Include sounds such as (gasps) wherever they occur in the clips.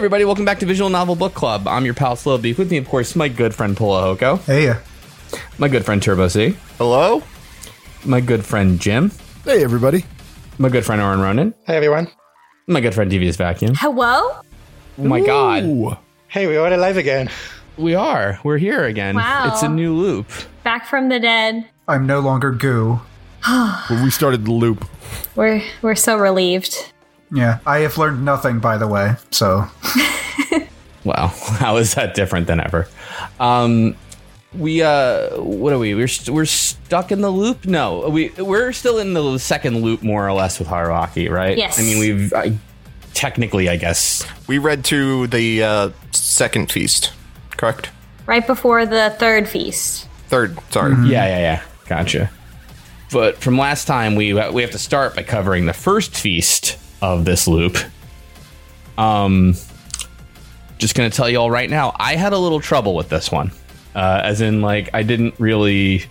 Hey, everybody, welcome back to Visual Novel Book Club. I'm your pal Slow Beef. With me, of course, my good friend Pula Hoko, Hey, my good friend Turbo C, Hello? my good friend Jim, hey, everybody. my good friend Oren Ronan, Hey, everyone. my good friend Devious Vacuum. Hello? Oh my god. Hey, we are alive again. We are. We're here again. Wow. It's a new loop. Back from the dead. I'm no longer goo. (sighs) We started the loop. We're we're so relieved. Yeah, I have learned nothing, by the way. So, (laughs) Wow, (laughs) how is that different than ever? Um, we uh, what are we? We're st- we're stuck in the loop. No, we we're still in the second loop more or less with Haruaki, right? Yes. I mean, we've I, technically, I guess. We read to the uh, second feast, correct? Right before the third feast. Third, sorry. Yeah, yeah, yeah. Gotcha. But from last time, we we have to start by covering the first feast of this loop. Um, just gonna tell you all right now, I had a little trouble with this one. Uh, as in, like, I didn't really.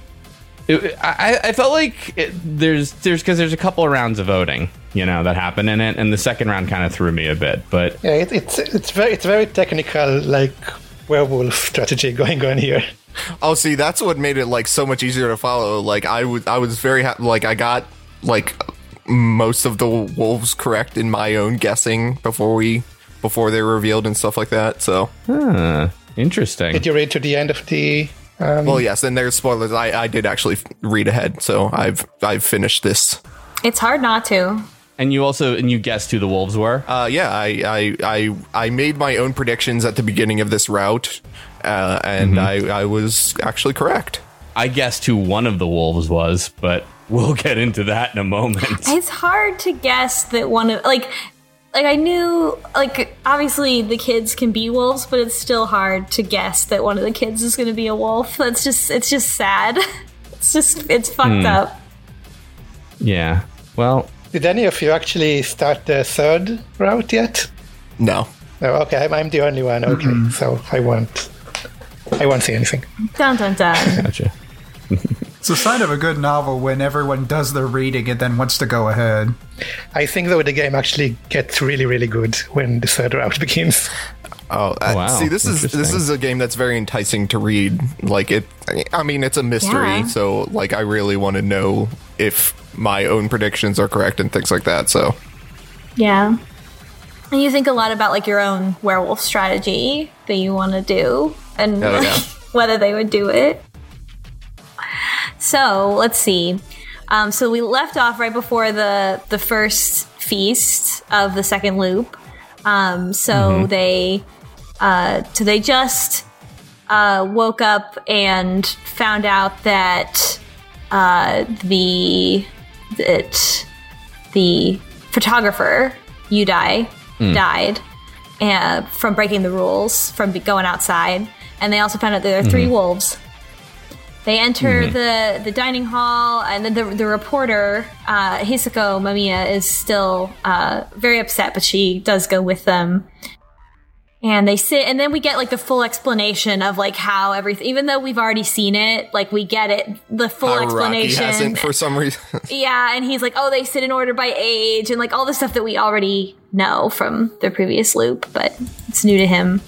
It, I, I felt like it, there's there's because there's a couple of rounds of voting, you know, that happened in it, and the second round kind of threw me a bit. But Yeah, it, it's it's very it's very technical, like werewolf strategy (laughs) going on here. Oh, see, that's what made it like so much easier to follow. Like I was, I was very happy. Like I got like most of the wolves correct in my own guessing before we before they were revealed and stuff like that. So, huh, interesting. Did you read to the end of the? Um, well, yes, and there's spoilers. I, I did actually read ahead, so I've I've finished this. It's hard not to. and you also and you guessed who the wolves were. Uh, yeah, I, I I I made my own predictions at the beginning of this route, uh, and I I was actually correct. I guessed who one of the wolves was, but we'll get into that in a moment. It's hard to guess that one of like like I knew like obviously the kids can be wolves, but it's still hard to guess that one of the kids is going to be a wolf. That's just it's just sad. (laughs) It's just it's fucked hmm. up. Yeah. Well, did any of you actually start the third route yet? No, No. Okay, I'm, I'm the only one. Okay, mm-hmm. so I won't. I won't say anything. Dun dun dun. (laughs) gotcha. (laughs) it's a sign of a good novel when everyone does their reading and then wants to go ahead. I think though the game actually gets really really good when the third route (laughs) begins. Oh, uh, wow. see, this is this is a game that's very enticing to read. Like it, I mean, it's a mystery, Yeah. so like I really want to know if my own predictions are correct and things like that. So, Yeah. And you think a lot about like your own werewolf strategy that you want to do and Oh, like, yeah. (laughs) whether they would do it. So let's see. Um, so we left off right before the the first feast of the second loop. Um, so they uh, so they just uh, woke up and found out that uh, the that the photographer Udai died uh, from breaking the rules from going outside, and they also found out that there are 3 wolves. They enter the, the dining hall, and then the, the reporter, uh, Hisako Mamiya, is still uh, very upset, but she does go with them. And they sit, and then we get like the full explanation of like how everything, even though we've already seen it, like we get it, the full Haruaki explanation. hasn't for some reason. (laughs) Yeah, and he's like, oh, they sit in order by age, and like all the stuff that we already know from the previous loop, but it's new to him.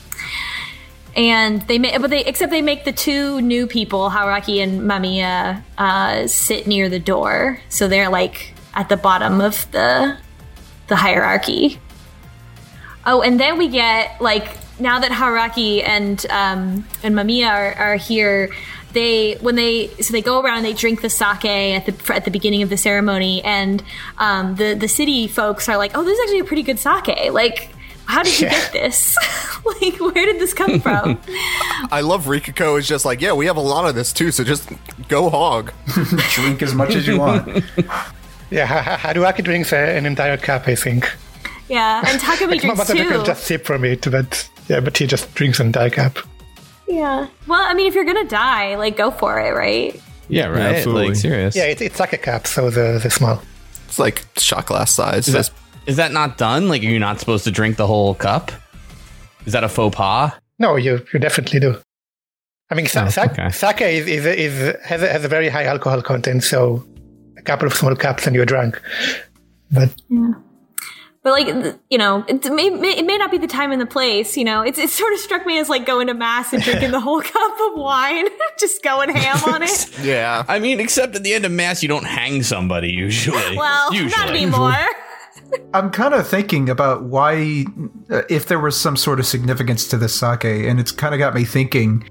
And they make, but they except they make the two new people, Haruaki and Mamiya, uh, sit near the door, so they're like at the bottom of the the hierarchy. Oh, and then we get like now that Haruaki and um, and Mamiya are, are here, they when they so they go around they drink the sake at the at the beginning of the ceremony, and um, the the city folks are like, "Oh, this is actually a pretty good sake. Like, how did you Yeah. get this? (laughs) like, where did this come from?" (laughs) I love Rikiko is just like, yeah, we have a lot of this too, so just go hog. (laughs) Drink as much as you want. Yeah, Ha- Ha- Haruaki drinks uh, an entire cup, I think. yeah, and Takumi drinks Masato can too. just sip from it, but yeah, but he just drinks an entire cup. Yeah. Well, I mean, if you're gonna die, like, go for it, right? Yeah, right. absolutely. Like serious. Yeah, it, it's like a cup, so the the small. It's like shot glass size. Is that, is that not done? Like, are you not supposed to drink the whole cup? Is that a faux pas? No, you you definitely do. I mean, sa- Oh, sa- okay. sake is, is, is has, a, has a very high alcohol content, so a couple of small cups and you're drunk. But yeah. but like you know, it may, may it may not be the time and the place. You know, it's it sort of struck me as like going to mass and drinking the whole (laughs) cup of wine, (laughs) just going ham on it. (laughs) Yeah. I mean, except at the end of mass, you don't hang somebody usually. Well, usually. not anymore. I'm kind of thinking about why, uh, if there was some sort of significance to this sake, and it's kind of got me thinking.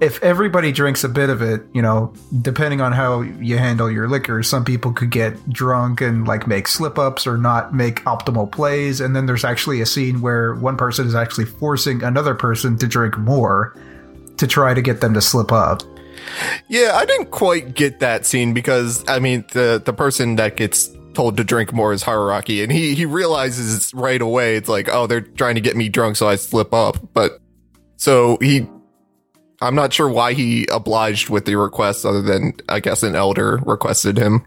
If everybody drinks a bit of it, you know, depending on how you handle your liquor, some people could get drunk and like make slip ups or not make optimal plays. And then there's actually a scene where one person is actually forcing another person to drink more to try to get them to slip up. Yeah, I didn't quite get that scene because I mean the the person that gets told to drink more is Haruaki, and he he realizes right away it's like oh they're trying to get me drunk so I slip up, but so he. I'm not sure why he obliged with the request, other than I guess an elder requested him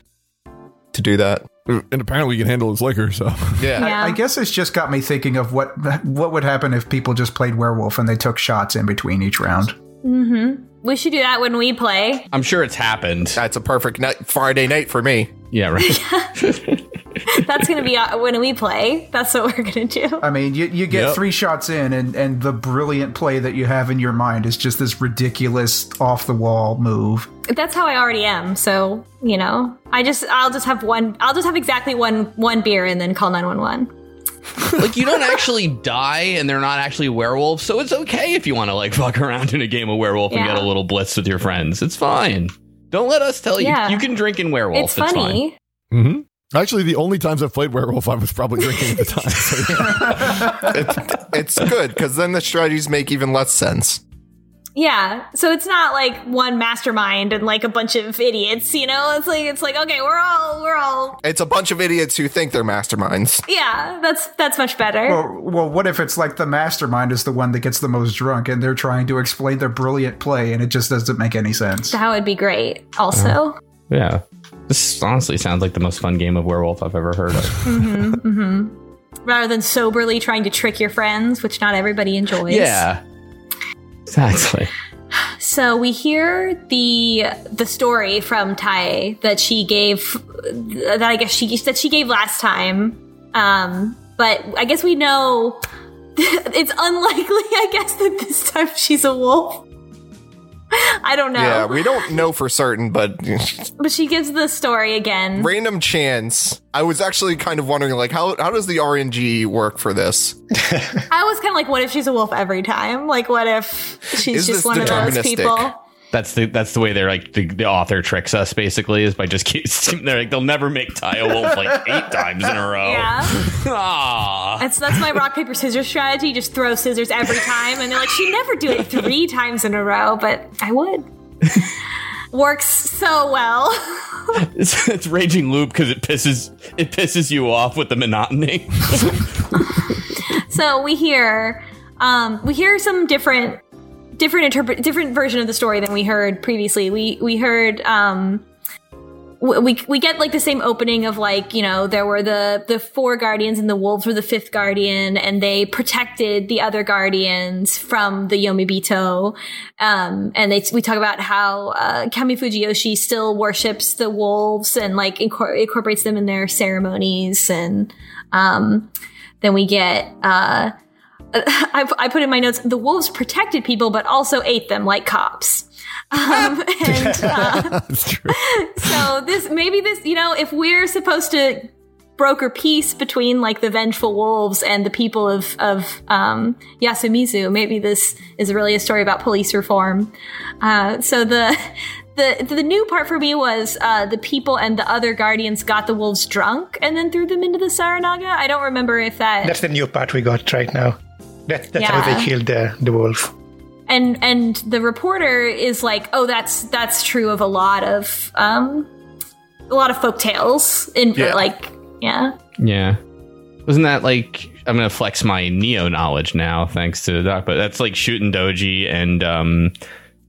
to do that. And apparently, he can handle his liquor. So Yeah, Yeah. I guess it's just got me thinking of what what would happen if people just played werewolf and they took shots in between each round. We should do that when we play. I'm sure it's happened. that's a perfect night, Friday night for me. Yeah, right. (laughs) That's gonna be uh, when we play. That's what we're gonna do. I mean, you, you get Yep. three shots in, and, and the brilliant play that you have in your mind is just this ridiculous off the wall move. That's how I already am. So you know, I just I'll just have one. I'll just have exactly one one beer and then call nine one one. Like you don't actually die, and they're not actually werewolves, so it's okay if you want to like fuck around in a game of werewolf and get a little blitz with your friends. It's fine. Don't let us tell you. Yeah. You can drink in werewolf. It's funny. hmm actually, the only times I've played werewolf, I was probably drinking at the time. So, yeah. (laughs) It's good because then the strategies make even less sense. Yeah. So it's not like one mastermind and like a bunch of idiots. You know, it's like it's like okay, we're all we're all It's a bunch of idiots who think they're masterminds. yeah. That's that's much better. Well, well, what if it's like the mastermind is the one that gets the most drunk, and they're trying to explain their brilliant play, and it just doesn't make any sense? that would be great. Also, Yeah. This honestly sounds like the most fun game of werewolf I've ever heard of. Mm-hmm, mm-hmm. rather than soberly trying to trick your friends, which not everybody enjoys. yeah. Exactly. So we hear the the story from Tai that she gave that I guess she that she gave last time. Um, but I guess we know (laughs) it's unlikely. I guess that this time she's a wolf. (laughs) I don't know. Yeah, we don't know for certain, but (laughs) but she gives the story again. random chance. I was actually kind of wondering, like, how how does the RNG work for this? (laughs) I was kind of like, what if she's a wolf every time? Like, what if she's Is just one of those people? That's the that's the way they're like the, the author tricks us basically is by just (laughs) keep they're like they'll never make Tai a wolf like eight times in a row. Yeah. (laughs) Ah. That's that's my rock paper scissors strategy. Just throw scissors every time, and they're like, she never do it three times in a row, but I would. (laughs) Works so well. It's, it's raging loop because it pisses it pisses you off with the monotony. so we hear, um, we hear some different, different interpret, different version of the story than we heard previously. We we heard, um, we we get like the same opening of like you know there were the the four guardians and the wolves were the fifth guardian and they protected the other guardians from the Yomibito um and they we talk about how uh, Kami Fujiyoshi still worships the wolves and like incor- incorporates them in their ceremonies and um then we get uh (laughs) I, I put in my notes the wolves protected people but also ate them like cops um, (laughs) and uh, That's true. (laughs) so this maybe this you know if we're supposed to broker peace between like the vengeful wolves and the people of of um, Yasumizu, maybe this is really a story about police reform. Uh, so the. The, the new part for me was uh, the people and the other guardians got the wolves drunk and then threw them into the Saranaga. I don't remember if that That's the new part we got right now. That, that's how they killed the, the wolf. and and the reporter is like, oh, that's that's true of a lot of um, a lot of folk tales in Yeah. like yeah. yeah. Wasn't that like I'm gonna flex my Neo knowledge now, thanks to the doc, but that's like Shuten Doji and um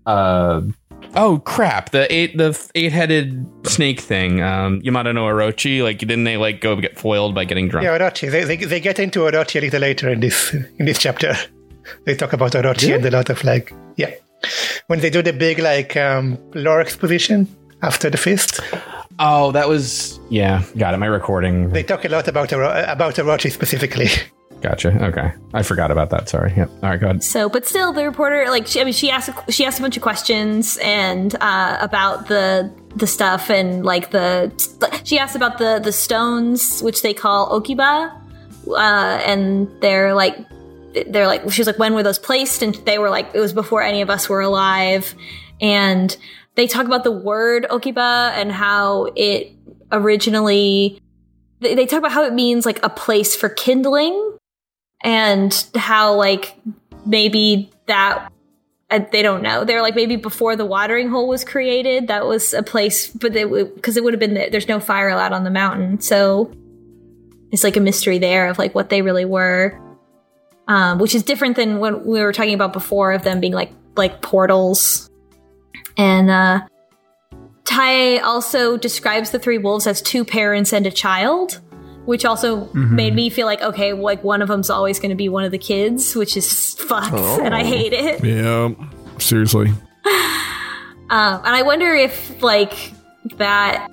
uh oh crap, the eight the eight headed snake thing, um Yamata no Orochi, like didn't they like go get foiled by getting drunk? Yeah, Orochi. They, they, they get into Orochi a little later in this in this chapter. (laughs) They talk about Orochi and a lot of like yeah. When they do the big like um, lore exposition after the feast. Oh, that was yeah. Got it. My recording. They talk a lot about Oro- about Orochi specifically. (laughs) Gotcha. Okay, I forgot about that. Sorry. Yep. All right. Go ahead. So, but still, the reporter, like, she, I mean, she asked, she asked a bunch of questions and uh, about the the stuff and like the, she asked about the the stones, which they call okiba, uh, and they're like, they're like, she was like, when were those placed? And they were like, it was before any of us were alive, and they talk about the word okiba and how it originally, they talk about how it means like a place for kindling and how like maybe that uh, they don't know. They're like maybe before the watering hole was created that was a place but because it would have been there's no fire allowed on the mountain. So it's like a mystery there of like what they really were um, which is different than what we were talking about before of them being like like portals. And uh tai also describes the three wolves as two parents and a child which also made me feel like okay like one of them's always going to be one of the kids which is fucked (laughs) and i hate it Yeah. Seriously. (laughs) um, and i wonder if like that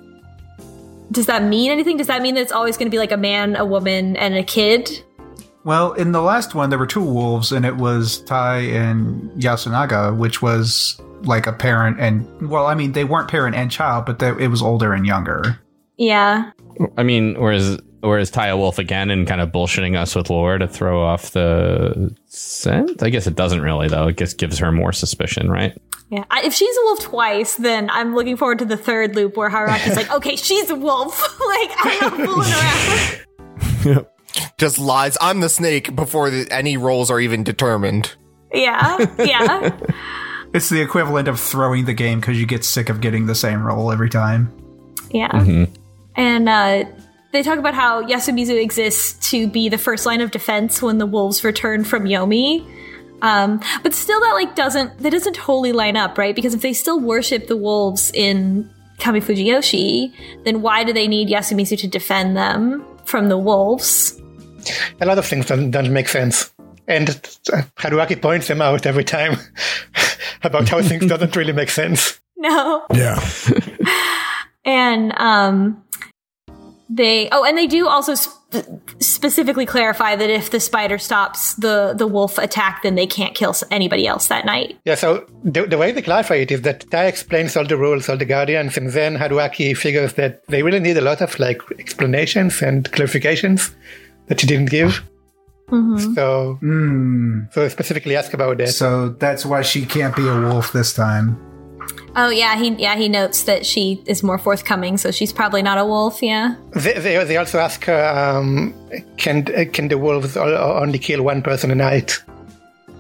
does that mean anything does that mean that it's always going to be like a man a woman and a kid Well, in the last one, there were two wolves, and it was Tai and Yasunaga, which was like a parent and well, I mean, they weren't parent and child, but they, it was older and younger. yeah I mean, whereas whereas Taya Wolf again and kind of bullshitting us with lore to throw off the scent. I guess it doesn't really though. It just gives her more suspicion, right? yeah I, if she's a wolf twice then i'm looking forward to the third loop where Haruaki's (laughs) like okay she's a wolf (laughs) like i'm not fooling around (laughs) Just lies. I'm the snake before the, any roles are even determined. yeah yeah It's the equivalent of throwing the game because you get sick of getting the same roll every time. Yeah. And uh, they talk about how Yasumizu exists to be the first line of defense when the wolves return from Yomi. Um, but still, that like doesn't that doesn't totally line up, right? Because if they still worship the wolves in Kami Fujiyoshi, then why do they need Yasumizu to defend them from the wolves? A lot of things don't, don't make sense. And uh, Haruaki points them out every time (laughs) about how things (laughs) doesn't really make sense. No. Yeah. (laughs) and um they oh and they do also sp- specifically clarify that if the spider stops the the wolf attack then they can't kill anybody else that night Yeah, so the, the way they clarify it is that Tai explains all the rules, all the guardians, and then Haruaki figures that they really need a lot of like explanations and clarifications that she didn't give. Mm-hmm. So, hmm. so specifically ask about that. So that's why she can't be a wolf this time. Oh yeah he yeah he notes that she is more forthcoming so she's probably not a wolf yeah They, they, they also ask her, um, can can the wolves o- o- only kill one person a night?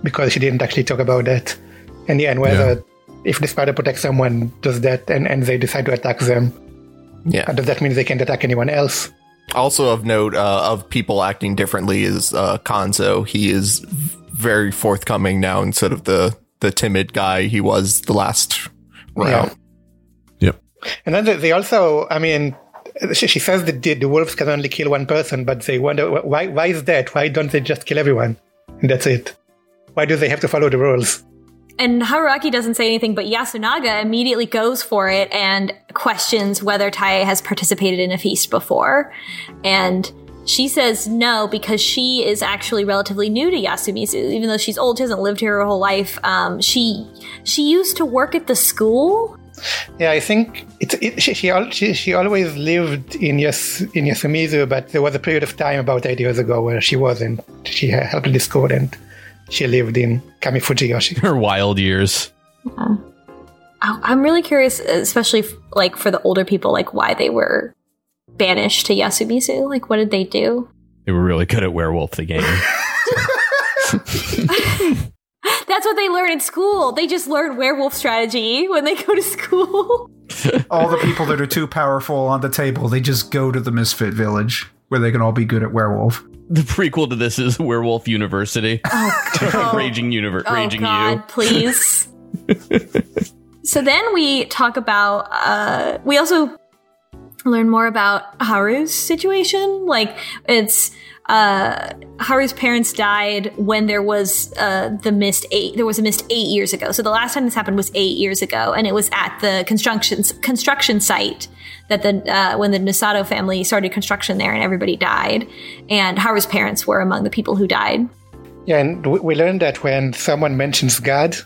Because she didn't actually talk about that. And yeah, and whether if the spider protects someone, does that, and, and they decide to attack them, Yeah. uh, does that mean they can't attack anyone else? Also of note uh, of people acting differently is uh, Kanzo. He is very forthcoming now instead of the the timid guy he was the last round. Yep. And then they- they also, I mean, she, she says that the, the wolves can only kill one person, but they wonder why. Why is that? Why don't they just kill everyone? And that's it. Why do they have to follow the rules? and Haruaki doesn't say anything but Yasunaga immediately goes for it and questions whether Tai has participated in a feast before and she says no because she is actually relatively new to Yasumizu even though she's old she hasn't lived here her whole life um, she she used to work at the school Yeah, I think it's it, she, she, she she always lived in Yas in Yasumizu, but there was a period of time about eight years ago where she wasn't. She had helped the school and she lived in Kami Fujiyoshi. Her wild years. I- I'm really curious especially like for the older people like why they were banished to Yasumizu like what did they do They were really good at Werewolf the game. (laughs) (laughs) That's what they learn in school. They just learn werewolf strategy when they go to school. (laughs) All the people that are too powerful on the table, they just go to the Misfit Village where they can all be good at werewolf. the prequel to this is Werewolf University. Oh, raging Universe. oh Raging God, You. please. so then we talk about. Uh, we also learn more about Haru's situation. Like it's uh, Haru's parents died when there was uh, the mist eight. There was a mist eight years ago. So the last time this happened was eight years ago, and it was at the construction construction site that the uh, when the Nisato family started construction there, and everybody died. And Haru's parents were among the people who died. Yeah, and we we learned that when someone mentions God,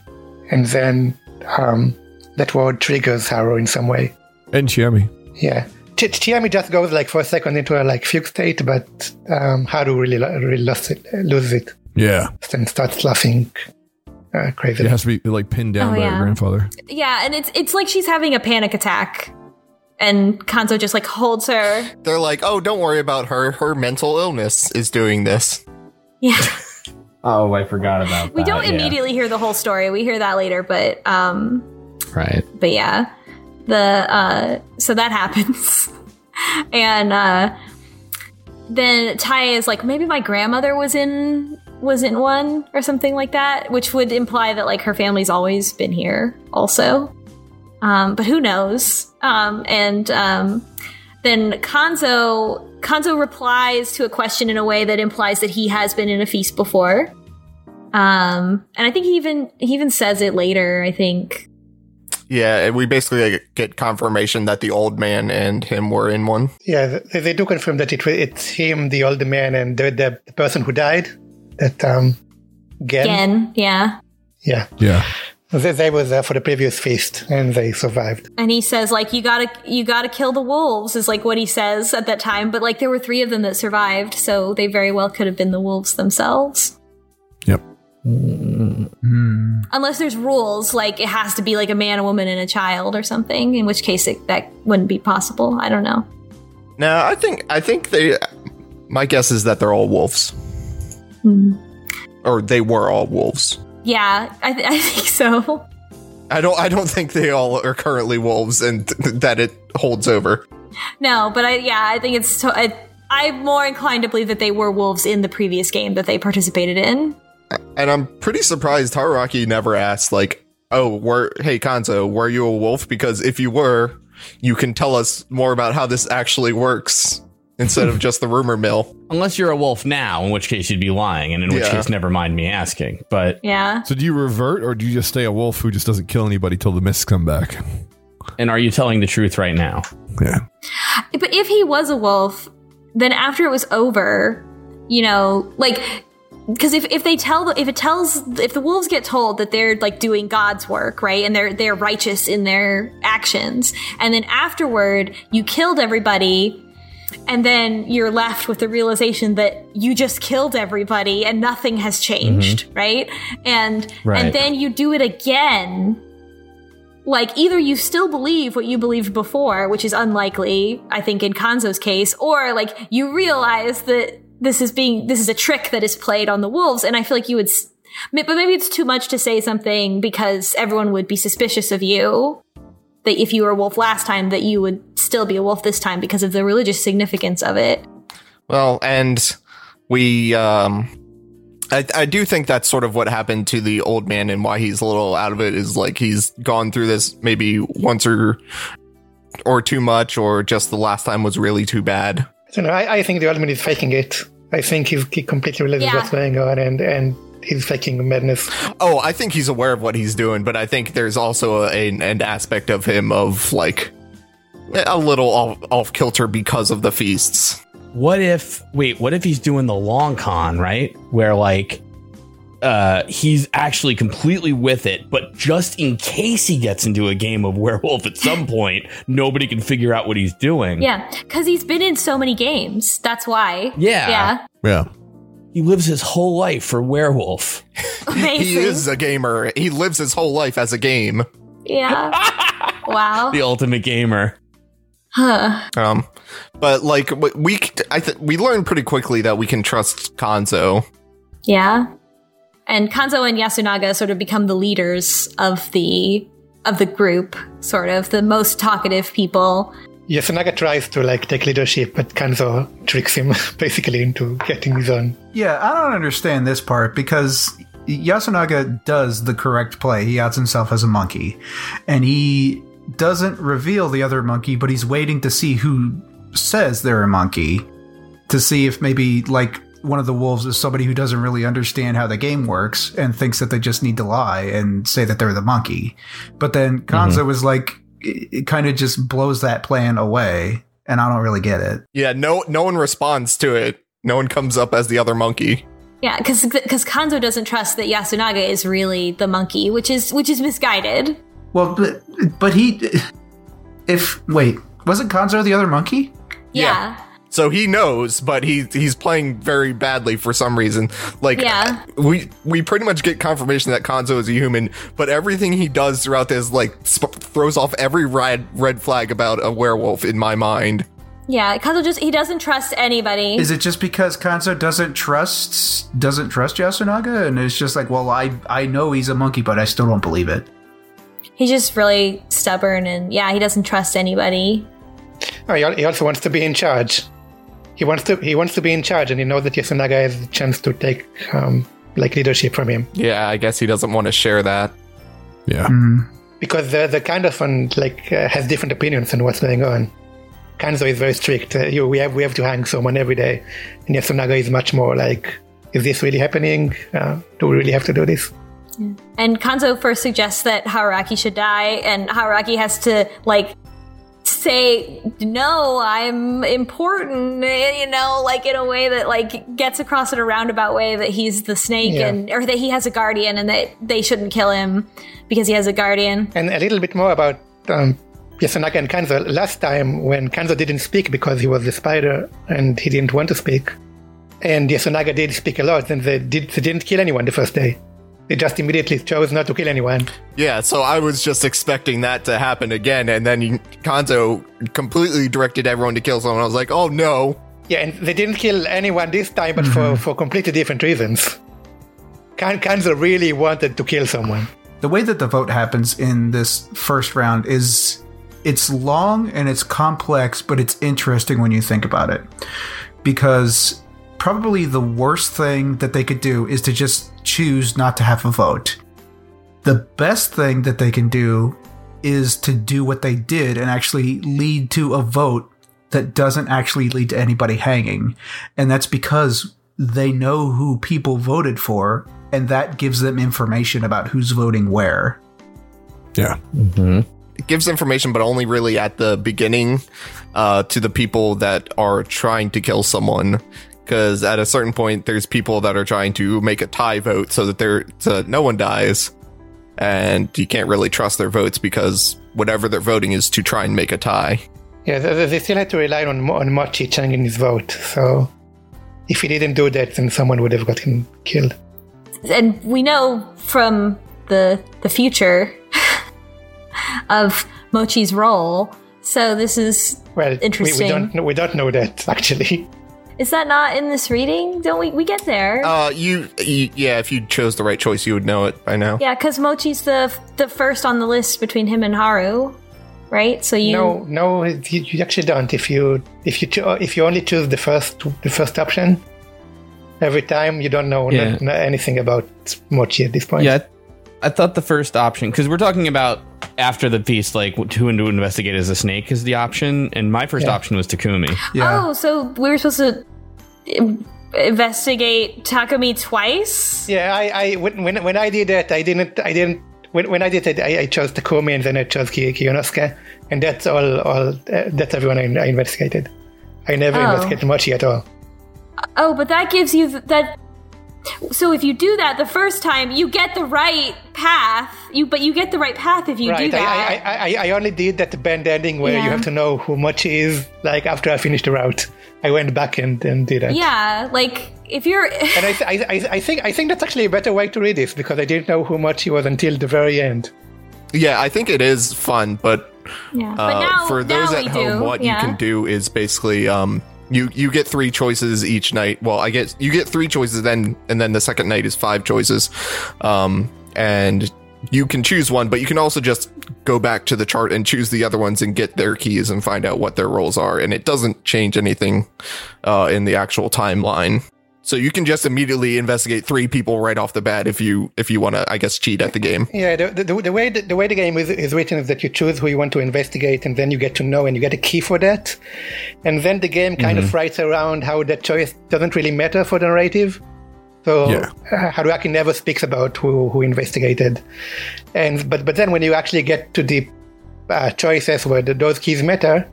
and then um, that word triggers Haru in some way. And Chiami. Yeah. Ch- Chiami just goes like for a second into a like fugue state, but um, Haru really really lost it, loses it, Yeah. and starts laughing uh, crazy. It has to be like pinned down Oh, by yeah. her grandfather. Yeah, and it's it's like she's having a panic attack, and Kanzo just like holds her. They're like, oh, don't worry about her. Her mental illness is doing this. Yeah, (laughs) Oh, I forgot about we that. don't yeah. immediately hear the whole story. We hear that later, but um, Right. but yeah, the uh, so that (laughs) happens, and uh, then Tai is like, maybe my grandmother was in was in one or something like that, which would imply that like her family's always been here also. Um, but who knows? Um, and um, then Kanzo Kanzo replies to a question in a way that implies that he has been in a feast before. Um, and I think he even he even says it later. I think Yeah, we basically get confirmation that the old man and him were in one. Yeah, they, they do confirm that it, it's him, the old man, and the, the, the person who died. That um, Gen. again, yeah. Yeah, Yeah. they, they were there for the previous feast, and they survived. And he says like you gotta you gotta kill the wolves is like what he says at that time. But like there were three of them that survived, so they very well could have been the wolves themselves. Yep. Mm. Unless there's rules, like it has to be like a man, a woman, and a child or something, in which case it, that wouldn't be possible. I don't know. No, I think I think they. My guess is that they're all wolves, hmm. or they were all wolves. Yeah, I, th- (laughs) I think so. I don't. I don't think they all are currently wolves, and (laughs) that it holds over. No, but I yeah, I think it's. To- I, I'm more inclined to believe that they were wolves in the previous game that they participated in. And I'm pretty surprised Haruaki never asked, like, "Oh, were hey Kanzo, were you a wolf?" Because if you were, you can tell us more about how this actually works instead of just the rumor mill. Unless you're a wolf now, in which case you'd be lying, and in which Yeah. case, never mind me asking. But Yeah. So do you revert or do you just stay a wolf who just doesn't kill anybody till the mists come back? and are you telling the truth right now? Yeah. But if he was a wolf, then after it was over, you know, like because if, if they tell if it tells if the wolves get told that they're like doing God's work, right, and they're they're righteous in their actions, and then afterward you killed everybody, and then you're left with the realization that you just killed everybody and nothing has changed, mm-hmm. right? And Right. and then you do it again like either you still believe what you believed before, which is unlikely, I think in Kanzo's case, or like you realize that this is being this is a trick that is played on the wolves, and I feel like you would, but maybe it's too much to say something because everyone would be suspicious of you. That if you were a wolf last time, that you would still be a wolf this time because of the religious significance of it. Well, and we, um, I, I do think that's sort of what happened to the old man and why he's a little out of it is like he's gone through this maybe once or or too much, or just the last time was really too bad. So no, I, I think the old man is faking it. I think he's, he completely realizes Yeah. what's going on, and and he's faking madness. Oh, I think he's aware of what he's doing, but I think there's also a, an aspect of him of like a little off, off kilter because of the feasts. What if wait, what if he's doing the long con, right? Where like uh he's actually completely with it, but just in case he gets into a game of werewolf at some (laughs) point, nobody can figure out what he's doing. Yeah, because he's been in so many games. That's why. Yeah. Yeah. Yeah. He lives his whole life for werewolf. (laughs) Amazing. He is a gamer. He lives his whole life as a game. Yeah. (laughs) wow. The ultimate gamer. Huh. Um, but like we, I th- we learned pretty quickly that we can trust Kanzo. Yeah. And Kanzo and Yasunaga sort of become the leaders of the of the group, sort of the most talkative people. Yasunaga tries to like take leadership, but Kanzo tricks him (laughs) basically into getting his own. Yeah, I don't understand this part because Yasunaga does the correct play. He outs himself as a monkey, and he doesn't reveal the other monkey, but he's waiting to see who says they're a monkey to see if maybe like one of the wolves is somebody who doesn't really understand how the game works and thinks that they just need to lie and say that they're the monkey. But then mhm. Kanzo was like, it, it kind of just blows that plan away, and I don't really get it. Yeah, no no one responds to it. No one comes up as the other monkey. Yeah, because because Kanzo doesn't trust that Yasunaga is really the monkey, which is which is misguided. Well, but, but he, if wait, wasn't Kanzo the other monkey? Yeah. So he knows, but he he's playing very badly for some reason. Like Yeah. we we pretty much get confirmation that Kanzo is a human, but everything he does throughout this like sp- throws off every red red flag about a werewolf in my mind. Yeah, Kanzo just he doesn't trust anybody. Is it just because Kanzo doesn't trust doesn't trust Yasunaga, and it's just like, well, I I know he's a monkey, but I still don't believe it. He's just really stubborn and yeah, he doesn't trust anybody. Oh, he he also wants to be in charge. He wants to he wants to be in charge, and he knows that Yasunaga has a chance to take um, like leadership from him Yeah, I guess he doesn't want to share that. Yeah. because the the kind of one like uh, has different opinions on what's going on. Kanzo is very strict. Uh, you, we have we have to hang someone every day, and Yasunaga is much more like, is this really happening? Uh, do we really have to do this? And Kanzo first suggests that Haruaki should die, and Haruaki has to like say, "No, I'm important," you know, like in a way that like gets across in a roundabout way that he's the snake Yeah. and or that he has a guardian and that they shouldn't kill him because he has a guardian. And a little bit more about um, Yasunaga and Kanzo. Last time, when Kanzo didn't speak because he was the spider and he didn't want to speak, and Yasunaga did speak a lot, and they, did, they didn't kill anyone the first day. They just immediately chose not to kill anyone. Yeah, so I was just expecting that to happen again, and then he- Kanzo completely directed everyone to kill someone. I was like, oh no. Yeah, and they didn't kill anyone this time, but for, mm-hmm. for completely different reasons. Kan- Kanzo really wanted to kill someone. The way that the vote happens in this first round is it's long and it's complex, but it's interesting when you think about it. Because probably the worst thing that they could do is to just choose not to have a vote. The best thing that they can do is to do what they did and actually lead to a vote that doesn't actually lead to anybody hanging. And that's because they know who people voted for, and that gives them information about who's voting where. Yeah. It gives information, but only really at the beginning uh, to the people that are trying to kill someone. Because at a certain point, there's people that are trying to make a tie vote so that they're so no one dies, and you can't really trust their votes because whatever they're voting is to try and make a tie. Yeah, they, they still had to rely on, on Mochi changing his vote. So if he didn't do that, then someone would have gotten killed. and we know from the the future (laughs) of Mochi's role. So this is Well, Interesting. We, don't we don't know that (laughs) actually. Is that not in this reading? Don't we we get there? Uh, you, you, yeah, if you chose the right choice, you would know it by now. yeah, because Mochi's the the first on the list between him and Haru, right? So you No, no, you, you actually don't. If you if you cho- if you only choose the first the first option every time, you don't know Yeah. n- anything about Mochi at this point. Yeah, I thought the first option because we're talking about after the feast, like who to investigate as a snake is the option, and my first Yeah. option was Takumi. Yeah. Oh, so we were supposed to investigate Takumi twice? Yeah, I, I when, when when I did that, I didn't I didn't when, when I did it, I, I chose Takumi and then I chose Ki- Kiyonosuke, and that's all all uh, that's everyone I, I investigated. I never Oh. investigated Mochi at all. Oh, but that gives you th- that. So if you do that the first time, you get the right path. You but you get the right path if you do right, I, that. I, I, I only did that band ending where you have to know who Mochi is. Like after I finished the route, I went back and, and did it. yeah, like if you're And I, th- I, I, I think I think that's actually a better way to read this because I didn't know who Mochi was until the very end. Yeah, I think it is fun, but yeah. Uh, but now for those now at we home, do. what yeah. you can do is basically um, you you get three choices each night. Well, I guess you get three choices then, and then the second night is five choices, um, and you can choose one, but you can also just go back to the chart and choose the other ones and get their keys and find out what their roles are, and it doesn't change anything uh, in the actual timeline. So you can just immediately investigate three people right off the bat if you if you want to, I guess, cheat at the game. Yeah, the, the, the way the, the way the game is, is written is that you choose who you want to investigate, and then you get to know, and you get a key for that, and then the game kind of writes around how that choice doesn't really matter for the narrative. So Yeah. uh, Haruaki never speaks about who who investigated, and but but then when you actually get to the uh, choices where the, those keys matter,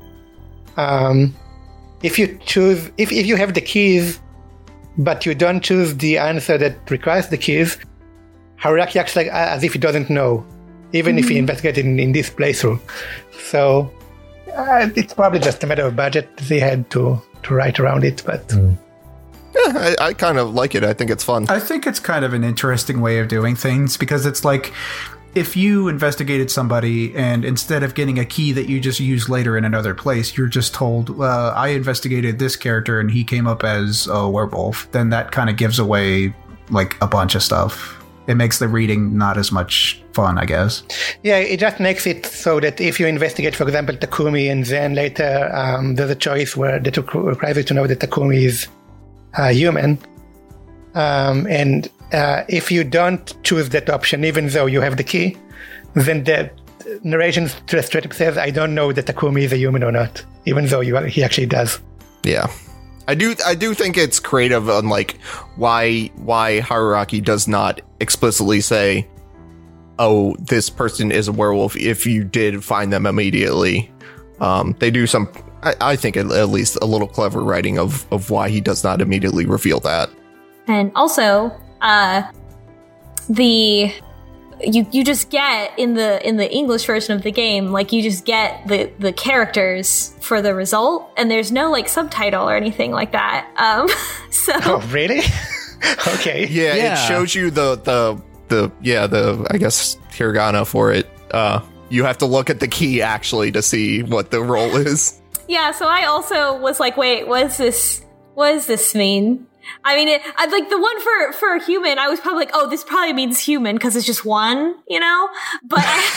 um, if you choose if if you have the keys, but you don't choose the answer that requires the keys, Haruaki acts like uh, as if he doesn't know, even if he mm-hmm. investigated in, in this playthrough. So uh, it's probably just a matter of budget they had to to write around it. But hmm. Yeah, I, I kind of like it. I think it's fun. I think it's kind of an interesting way of doing things because it's like if you investigated somebody and instead of getting a key that you just use later in another place, you're just told, uh, I investigated this character and he came up as a werewolf, then that kind of gives away like a bunch of stuff. It makes the reading not as much fun, I guess. yeah, it just makes it so that if you investigate, for example, Takumi, and then later um, there's a choice where that requires you to know that Takumi is uh, human, um, and uh, if you don't choose that option, even though you have the key, then the narration up says, "I don't know that Takumi is a human or not," even though you, he actually does. Yeah. I do I do think it's creative on like why why Haruaki does not explicitly say oh this person is a werewolf if you did find them immediately. Um they do some I, I think at, at least a little clever writing of of why he does not immediately reveal that. And also, uh, the you you just get in the in the English version of the game, like you just get the the characters for the result, and there's no like subtitle or anything like that. Um, (laughs) so Oh, really? (laughs) okay. Yeah, Yeah. it shows you the the the yeah, the I guess hiragana for it. Uh you have to look at the key actually to see what the role is. yeah, so I also was like, wait, what is this? What does this mean? I mean, it, I, like the one for for a human, I was probably like, oh, this probably means human because it's just one, you know. But I,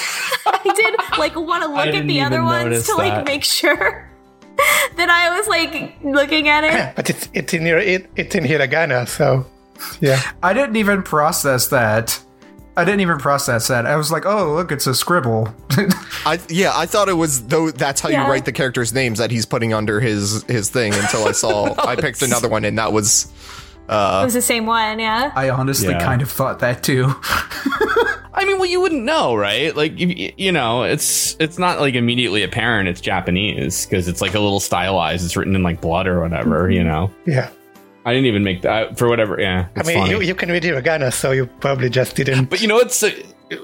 (laughs) I did like want to look at the other ones notice to like that. make sure (laughs) that I was like looking at it. But it's it's in your it, it's in hiragana, so yeah. I didn't even process that. I didn't even process that. I was like, oh, look, it's a scribble. (laughs) I yeah, I thought it was though that's how Yeah. you write the characters' names that he's putting under his his thing until I saw (laughs) I picked another one and that was uh, It was the same one, yeah. I honestly Yeah. kind of thought that too. (laughs) I mean, well, you wouldn't know, right? Like, if, you know, it's it's not like immediately apparent it's Japanese because it's like a little stylized. It's written in like blood or whatever, you know. Yeah. I didn't even make that for whatever. Yeah, I mean, funny. you, you can read hiragana, so you probably just didn't. But you know what's uh,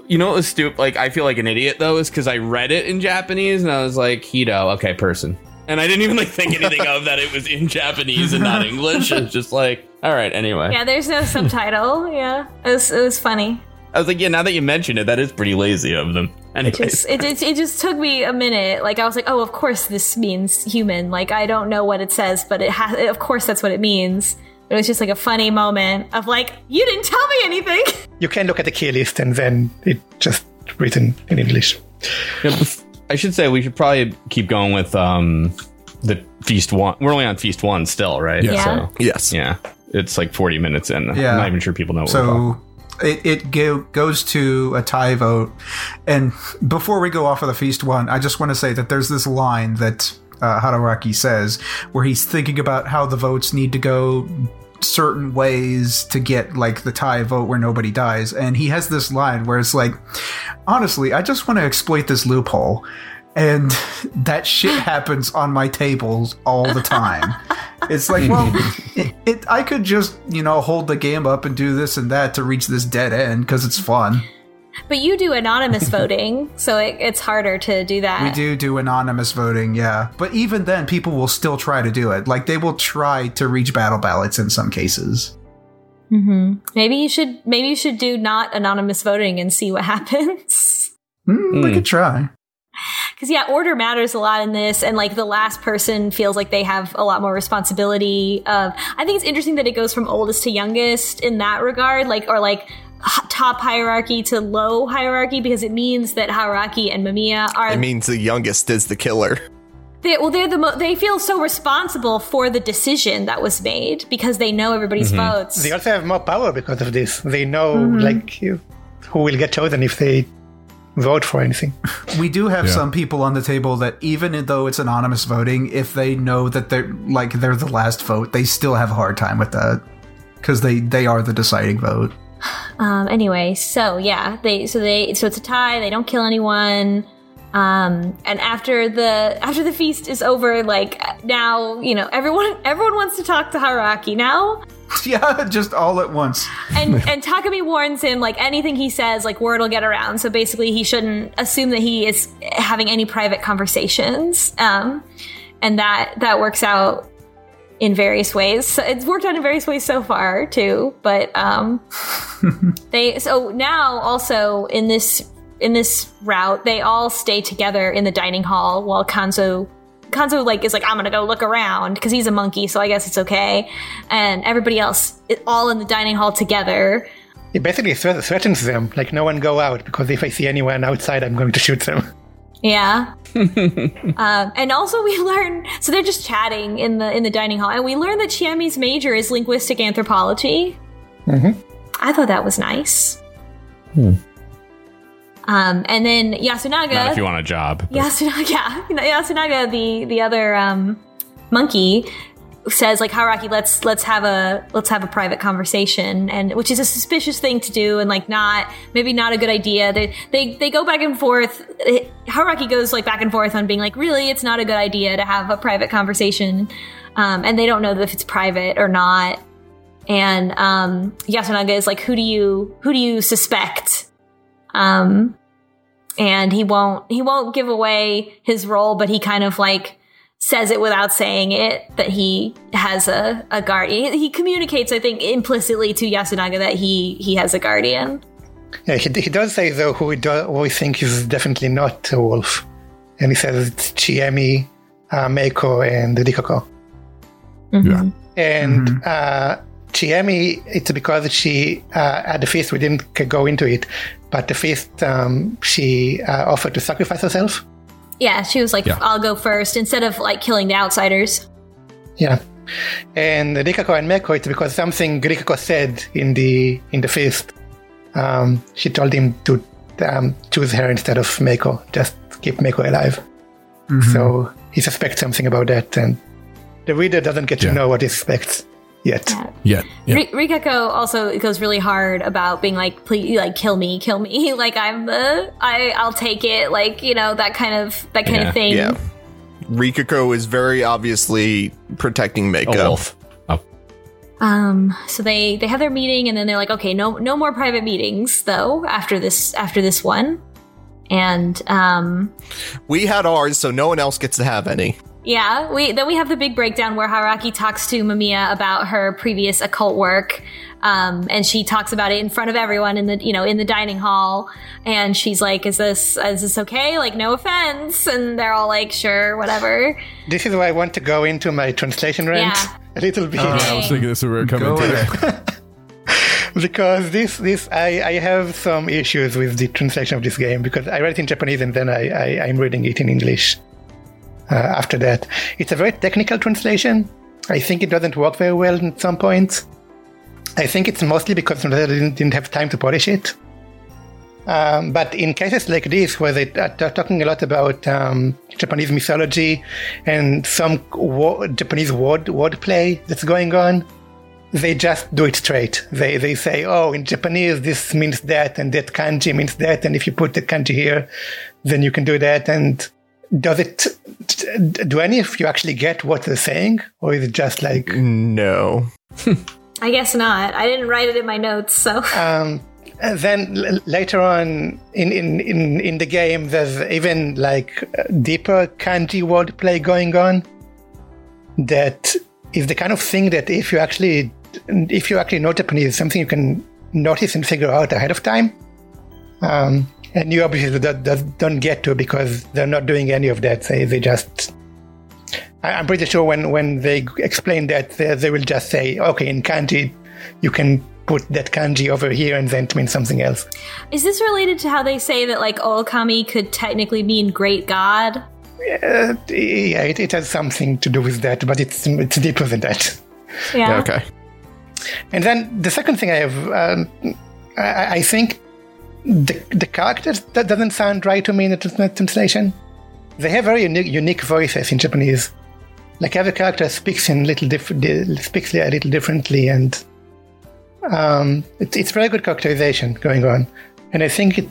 you know what's stupid? Like I feel like an idiot though is because I read it in Japanese and I was like Hito, okay, person, and I didn't even like think anything of that it was in Japanese and not English. It's just like, all right, anyway. Yeah, there's no subtitle. Yeah, it was it was funny. I was like, yeah, now that you mention it, that is pretty lazy of them. Anyways, Just it, it it just took me a minute. Like I was like, oh, of course this means human. Like I don't know what it says, but it has. Of course that's what it means. It was just like a funny moment of like, you didn't tell me anything. (laughs) You can look at the key list and then it just written in English. Yeah, I should say we should probably keep going with um the feast one. We're only on feast one still, right? Yeah. Yeah. So yes. yeah, it's like forty minutes in. Yeah. I'm not even sure people know what we're talking. So it, it go, goes to a tie vote. And before we go off of the feast one, I just want to say that there's this line that uh, Haruaki says where he's thinking about how the votes need to go certain ways to get like the tie vote where nobody dies. And he has this line where it's like, honestly, I just want to exploit this loophole. And that shit (laughs) happens on my tables all the time. It's like, well, (laughs) it, it, I could just, you know, hold the game up and do this and that to reach this dead end because it's fun. But you do anonymous (laughs) voting, so it, it's harder to do that. We do do anonymous voting, yeah. But even then, people will still try to do it. Like, they will try to reach battle ballots in some cases. hmm Maybe you should maybe you should do not anonymous voting and see what happens. Mm, We could try. (laughs) Because yeah, order matters a lot in this, and like the last person feels like they have a lot more responsibility. Of I think it's interesting that it goes from oldest to youngest in that regard, like or like h- top hierarchy to low hierarchy, because it means that Haruaki and Mamiya are It means the youngest is the killer. They, well, they're the mo- they feel so responsible for the decision that was made because they know everybody's votes. They also have more power because of this. They know, Mm-hmm. like, who will get chosen if they vote for anything. We do have Yeah. some people on the table that even though it's anonymous voting, if they know that they're like they're the last vote, they still have a hard time with that because they they are the deciding vote. Um, anyway, so yeah, they so they so it's a tie. They don't kill anyone. Um, and after the after the feast is over, like now you know everyone everyone wants to talk to Haruaki now. (laughs) yeah, just all at once. And and Takumi warns him like anything he says, like word will get around. So basically, he shouldn't assume that he is having any private conversations. Um, and that that works out in various ways. So it's worked out in various ways so far too. But um, (laughs) they so now also in this in this route, they all stay together in the dining hall while Kanzo Kanzo like is like I'm gonna go look around because he's a monkey, so I guess it's okay. And everybody else, it, all in the dining hall together. He basically thre- threatens them, like, no one go out, because if I see anyone outside, I'm going to shoot them. (laughs) Yeah. (laughs) um, and also we learn so they're just chatting in the in the dining hall, and we learn that Chiemi's major is linguistic anthropology. I thought that was nice. Um, and then Yasunaga. Not if you want a job. Yasunaga, (laughs) yeah, Yasunaga, the the other um, monkey, says like Haruaki, let's let's have a let's have a private conversation, and which is a suspicious thing to do, and like not maybe not a good idea. They they they go back and forth. Haruaki goes like back and forth on being like, really, it's not a good idea to have a private conversation, um, and they don't know if it's private or not. And um, Yasunaga is like, who do you who do you suspect? Um, and he won't he won't give away his role, but he kind of like says it without saying it that he has a, a guardian. He communicates, I think, implicitly to Yasunaga that he he has a guardian. Yeah, he, he does say, though, who we, do, who we think is definitely not a wolf. And he says it's Chiemi, uh, Meiko, and Rikako. Yeah. And uh, Chiemi, it's because she, uh, at the feast, we didn't go into it, but the feast, um, she uh, offered to sacrifice herself. Yeah, she was like, Yeah. "I'll go first instead of like killing the outsiders." Yeah. And Rikako and Meiko, it's because something Rikako said in the in the feast. Um, she told him to um, choose her instead of Meiko, just keep Meiko alive. So he suspects something about that, and the reader doesn't get to know what he suspects yet. Yeah. yeah. Ri- Rikako also goes really hard about being like, "Please, like, kill me, kill me. (laughs) like, I'm the, I, I'll take it. Like, you know, that kind of, that kind Yeah, of thing." Yeah. Rikako is very obviously protecting Mako. A wolf. Oh. Um, so they they have their meeting, and then they're like, "Okay, no, no more private meetings, though. After this, after this one." And um, We had ours, so no one else gets to have any. Yeah, we then we have the big breakdown where Haruaki talks to Mamiya about her previous occult work, um, and she talks about it in front of everyone in the you know in the dining hall, and she's like, "Is this is this okay? Like, no offense?" And they're all like, "Sure, whatever." This is why I want to go into my translation rant Yeah. a little bit. I was thinking this is where we're coming to. (laughs) because this this I, I have some issues with the translation of this game because I read it in Japanese and then I, I I'm reading it in English. Uh, after that, it's a very technical translation. I think it doesn't work very well at some points. I think it's mostly because they didn't, didn't have time to polish it. Um, but in cases like this, where they are talking a lot about um, Japanese mythology and some wo- Japanese word wordplay that's going on, they just do it straight. They they say, oh, in Japanese this means that, and that kanji means that, and if you put the kanji here, then you can do that. And does it? Do any of you actually get what they're saying, or is it just like? No. (laughs) I guess not. I didn't write it in my notes, so (laughs) Um, then l- later on in, in, in, in the game, there's even like deeper kanji wordplay going on. That is the kind of thing that if you actually if you actually know Japanese, something you can notice and figure out ahead of time. Um, and you obviously don't, don't- don't get to because they're not doing any of that. They they just. I- I'm pretty sure when when they explain that, they, they will just say, "Okay, in kanji, you can put that kanji over here, and then it means something else." is this related to how they say that like Okami could technically mean great god? Uh, yeah, it, it has something to do with that, but it's it's deeper than that. Yeah. Okay. And then the second thing I have, um, I, I think the the characters that doesn't sound right to me in the translation. They have very unique, unique voices in Japanese. Like every character speaks in little different, speaks a little differently, and um, it's it's very good characterization going on. And I think it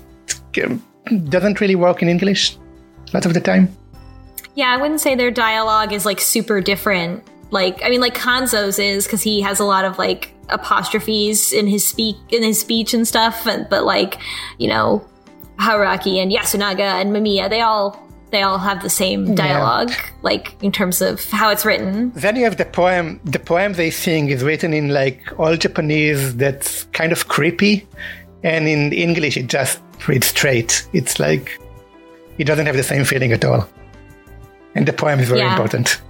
um, doesn't really work in English a lot of the time. Yeah, I wouldn't say their dialogue is like super different. Like, I mean, like Kanzo's is because he has a lot of like apostrophes in his speak in his speech and stuff. And, but like, you know, Haruaki and Yasunaga and Mamiya, they all they all have the same dialogue, like in terms of how it's written. Then you have the poem. The poem they sing is written in like all Japanese that's kind of creepy, and in English it just reads straight. It's like it doesn't have the same feeling at all. And the poem is very Yeah. important.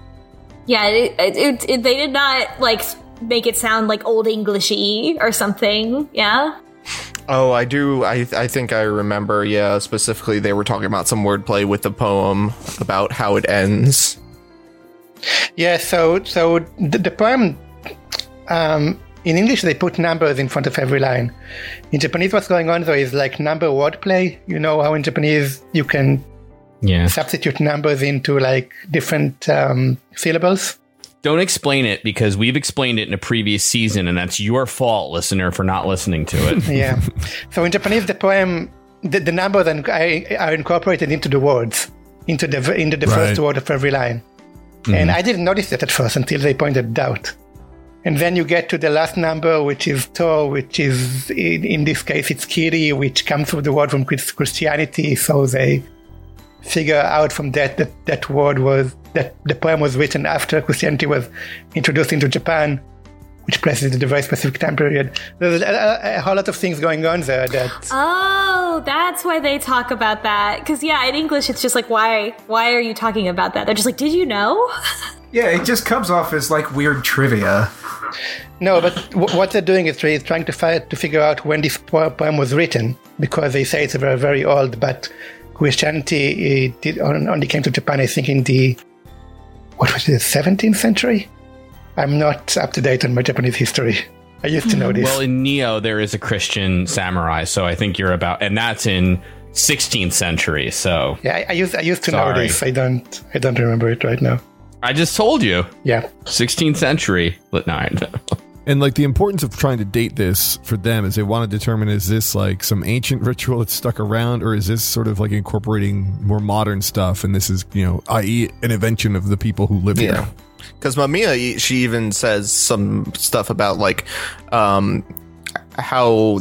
Yeah, it, it, it, it- they did not like make it sound like old Englishy or something. Yeah. Oh, I do. I I think I remember. Yeah, specifically, they were talking about some wordplay with the poem about how it ends. Yeah, so so the, the poem um, in English they put numbers in front of every line. In Japanese, what's going on though is like number wordplay. You know how in Japanese you can Yeah. substitute numbers into like different um, syllables. Don't explain it because we've explained it in a previous season, and that's your fault, listener, for not listening to it. (laughs) Yeah. so in Japanese, the poem, the, the numbers are are incorporated into the words, into the into the first word of every line. And I didn't notice that at first until they pointed it out. And then you get to the last number, which is To, which is in, in this case it's Kiri, which comes from the word from Christianity. So they figure out from that that that word was that the poem was written after Christianity was introduced into Japan, which places it at a very specific time period. There's a, a, a whole lot of things going on there that Oh, that's why they talk about that. Because yeah, in English, it's just like, why? Why are you talking about that? They're just like, did you know? (laughs) Yeah, it just comes off as like weird trivia. no, but w- what they're doing is really trying to find to figure out when this poem was written because they say it's very very old, but Christianity uh, did, only came to Japan, I think, in the what was it, 17th century. I'm not up to date on my Japanese history. I used to know hmm. this. well, in Neo, there is a Christian samurai, so I think you're about, and that's in 16th century. So yeah, I, I used I used to know this. I don't I don't remember it right now. I just told you, Yeah. 16th century. But no, I- And like the importance of trying to date this for them is they want to determine is this like some ancient ritual that's stuck around or is this sort of like incorporating more modern stuff and this is, you know, i.e. an invention of the people who live Yeah. here. Because Mamiya, she even says some stuff about like um, how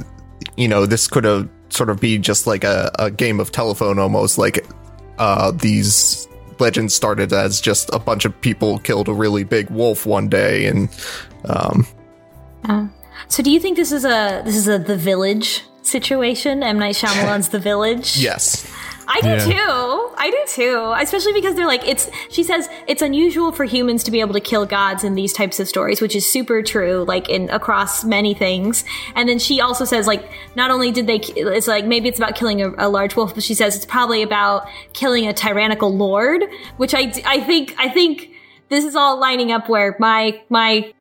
you know this could have sort of be just like a, a game of telephone almost like uh, these legends started as just a bunch of people killed a really big wolf one day and um, Uh, so, do you think this is a this is a The Village situation? M Night Shyamalan's (laughs) The Village. yes I do Yeah. too. I do too. Especially because they're like it's. She says it's unusual for humans to be able to kill gods in these types of stories, which is super true. Like in across many things. And then she also says like not only did they. It's like maybe it's about killing a, a large wolf, but she says it's probably about killing a tyrannical lord. Which I I think I think this is all lining up where my my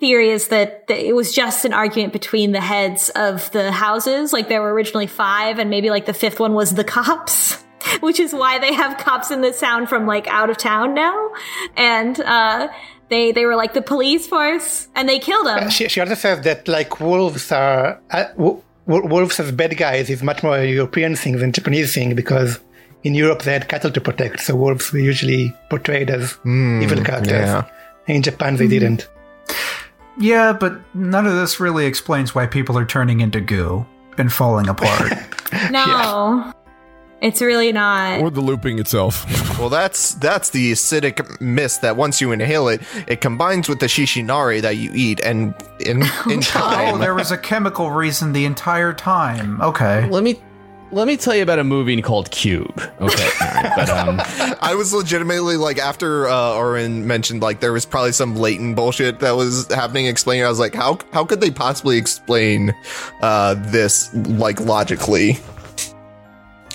theory is that, that it was just an argument between the heads of the houses. Like there were originally five, and maybe like the fifth one was the cops, (laughs) which is why they have cops in the sound from like out of town now. And uh, they they were like the police force, and they killed him. She, she also says that like wolves are uh, w- w- wolves as bad guys is much more a European thing than Japanese thing because in Europe they had cattle to protect, so wolves were usually portrayed as evil characters. yeah. In Japan they didn't. Yeah, but none of this really explains why people are turning into goo and falling apart. (laughs) No, it's really not. Or the looping itself. (laughs) well that's that's the acidic mist that once you inhale it it combines with the shishinari that you eat and in in (laughs) oh, oh, there was a chemical reason the entire time. Okay. let me let me tell you about a movie called Cube. Okay, all right, but um, (laughs) I was legitimately like after uh, Orin mentioned like there was probably some latent bullshit that was happening explaining. I was like, how how could they possibly explain uh, this like logically?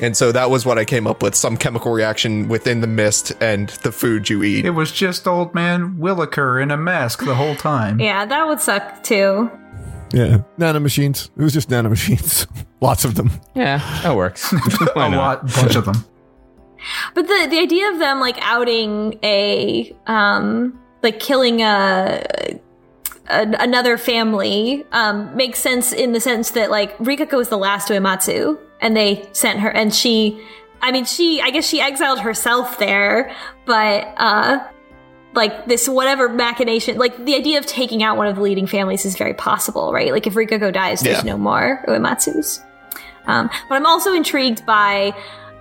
And so that was what I came up with some chemical reaction within the mist and the food you eat. It was just old man Williker in a mask the whole time. Yeah, that would suck too. Yeah, nanomachines. It was just nanomachines. (laughs) Lots of them. Yeah, that works. (laughs) A not? lot, bunch of them. But the the idea of them like outing a um like killing a, a another family um makes sense in the sense that like Rikako was the last Uematsu and they sent her and she I mean she I guess she exiled herself there but uh like this whatever machination like the idea of taking out one of the leading families is very possible right? Like if Rikako dies there's no more Uematsus. Um, but I'm also intrigued by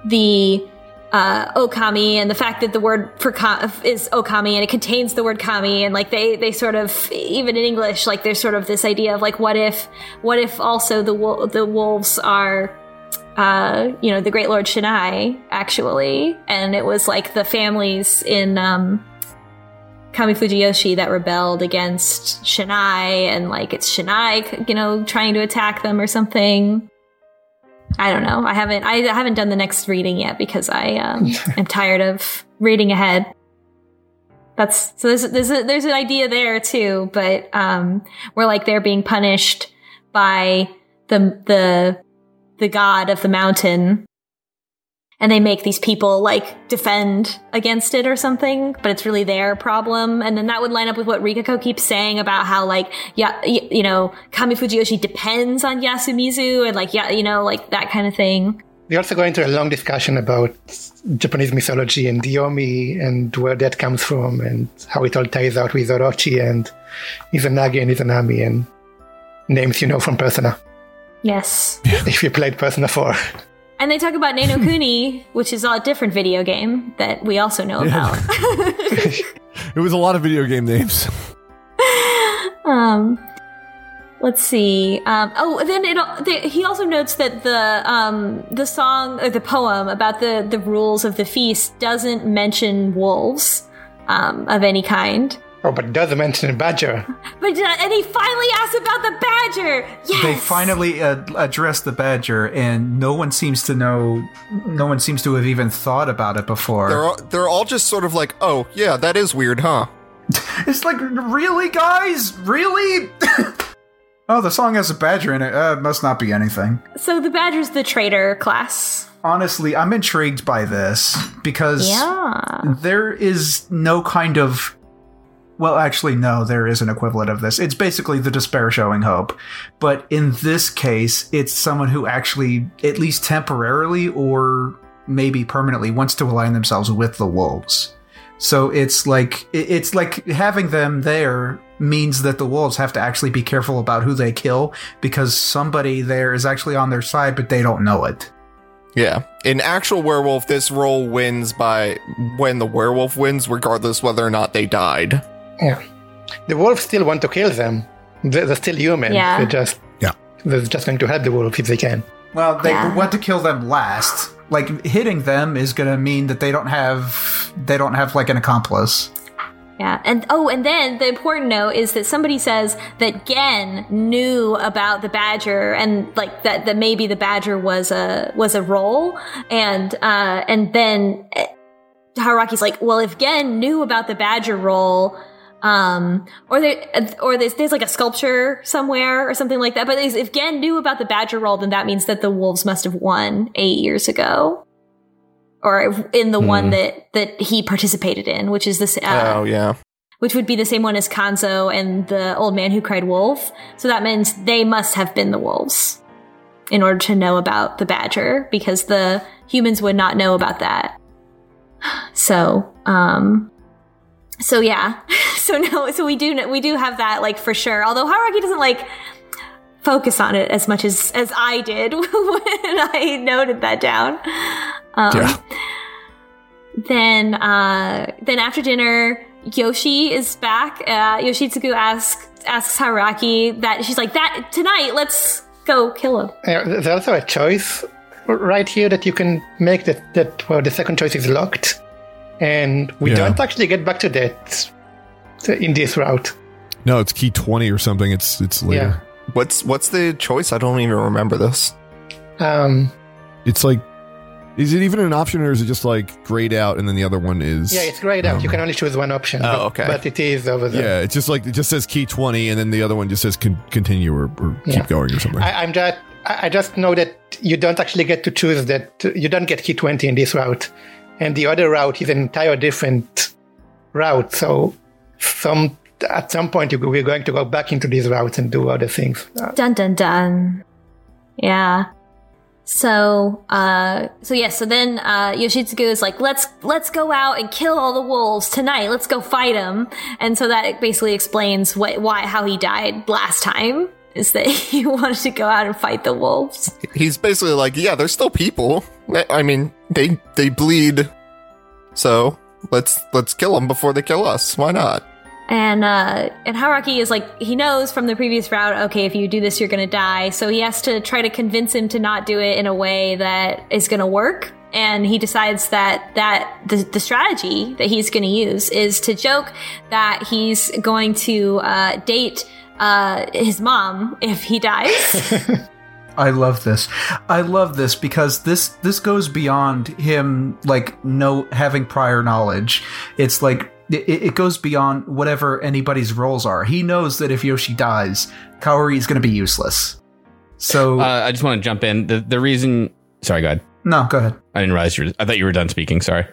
the uh, okami and the fact that the word for ka- is okami and it contains the word kami and like they they sort of even in English like there's sort of this idea of like what if what if also the wol- the wolves are uh, you know the Great Lord Shinai actually and it was like the families in um, Kami Fujiyoshi that rebelled against Shinai and like it's Shinai you know trying to attack them or something. I don't know. I haven't I haven't done the next reading yet because I um, (laughs) am tired of reading ahead. That's so there's there's a, there's an idea there too, but um, we're like they're being punished by the the the god of the mountain, and they make these people like defend against it or something, but it's really their problem. And then that would line up with what Rikako keeps saying about how like yeah y- you know Kami Fujiyoshi depends on Yasumizu and like yeah you know like that kind of thing. We also go into a long discussion about Japanese mythology and the Yomi and where that comes from and how it all ties out with Orochi and Izanagi and Izanami and names you know from Persona. Yes. if you played Persona 4. And they talk about Ni no Kuni, which is a different video game that we also know about. (laughs) It was a lot of video game names. (laughs) um, let's see. Um, oh, then it, they, he also notes that the um, the song or the poem about the the rules of the feast doesn't mention wolves um, of any kind. Oh, but it does mention a badger. But uh, and he finally asks about the badger. Yes. They finally uh, address the badger, and no one seems to know. No one seems to have even thought about it before. They're all, they're all just sort of like, oh yeah, that is weird, huh? (laughs) It's like, really, guys? Really? (laughs) oh, the song has a badger in it. Uh, it must not be anything. So the badger's the traitor class. Honestly, I'm intrigued by this because Yeah. there is no kind of. Well, actually, no, there is an equivalent of this. It's basically the despair showing hope. But in this case, it's someone who actually, at least temporarily or maybe permanently, wants to align themselves with the wolves. So it's like it's like having them there means that the wolves have to actually be careful about who they kill because somebody there is actually on their side, but they don't know it. Yeah. In actual werewolf, this role wins by when the werewolf wins, regardless whether or not they died. Yeah. The wolves still want to kill them. They're, they're still human. Yeah. They're just Yeah. they're just going to help the wolves if they can. Well, they Yeah. want to kill them last. Like hitting them is going to mean that they don't have they don't have like an accomplice. Yeah, and oh, and then the important note is that somebody says that Gen knew about the badger and like that that maybe the badger was a was a role, and uh, and then Haruaki's like, well, if Gen knew about the badger role. Um, or there, or there's, there's like a sculpture somewhere or something like that. But if Gen knew about the badger role, then that means that the wolves must have won eight years ago, or in the one that that he participated in, which is this. Uh, oh yeah. which would be the same one as Kanzo and the old man who cried wolf. So that means they must have been the wolves in order to know about the badger because the humans would not know about that. (gasps) So, um, so yeah, (laughs) (laughs) so no, so we do we do have that like for sure. Although Haruaki doesn't like focus on it as much as as I did (laughs) when I noted that down. Um, Yeah. Then, uh, then after dinner, Yoshi is back. Uh, Yoshitsugu asks asks Haruaki that she's like that tonight. Let's go kill him. Uh, There's also a choice right here that you can make that, that well, the second choice is locked. And we Yeah. don't actually get back to that in this route. No, it's key twenty or something. It's it's later. What's what's the choice? I don't even remember this. Um, It's like Is it even an option, or is it just like grayed out, and then the other one is? Yeah, it's grayed out. You can only choose one option. Oh, but- okay. But it is over there. Yeah, it's just like it just says key twenty, and then the other one just says con- continue or, or Yeah. keep going or something. I, I'm just I I just know that you don't actually get to choose that. You don't get key 20 in this route, and the other route is an entire different route. So some at some point you, we're going to go back into these routes and do other things. Dun dun dun. Yeah. So, uh, so yeah, so then, uh, Yoshitsugu is like, let's, let's go out and kill all the wolves tonight. Let's go fight them. And so that basically explains what, why, how he died last time is that (laughs) he wanted to go out and fight the wolves. He's basically like, yeah, they're still people. I- I mean, they they bleed. So let's let's kill them before they kill us. Why not? And uh and Haruaki is like he knows from the previous route, okay, if you do this you're gonna die. So he has to try to convince him to not do it in a way that is gonna work. And he decides that that the, the strategy that he's gonna use is to joke that he's going to uh, date uh, his mom if he dies. (laughs) I love this. I love this because this this goes beyond him like no having prior knowledge. It's like it, it goes beyond whatever anybody's roles are. He knows that if Yoshi dies, Kaori is going to be useless. So Uh, I just want to jump in. The the reason. Sorry, go ahead. no, go ahead. I didn't realize you were. I thought you were done speaking. Sorry.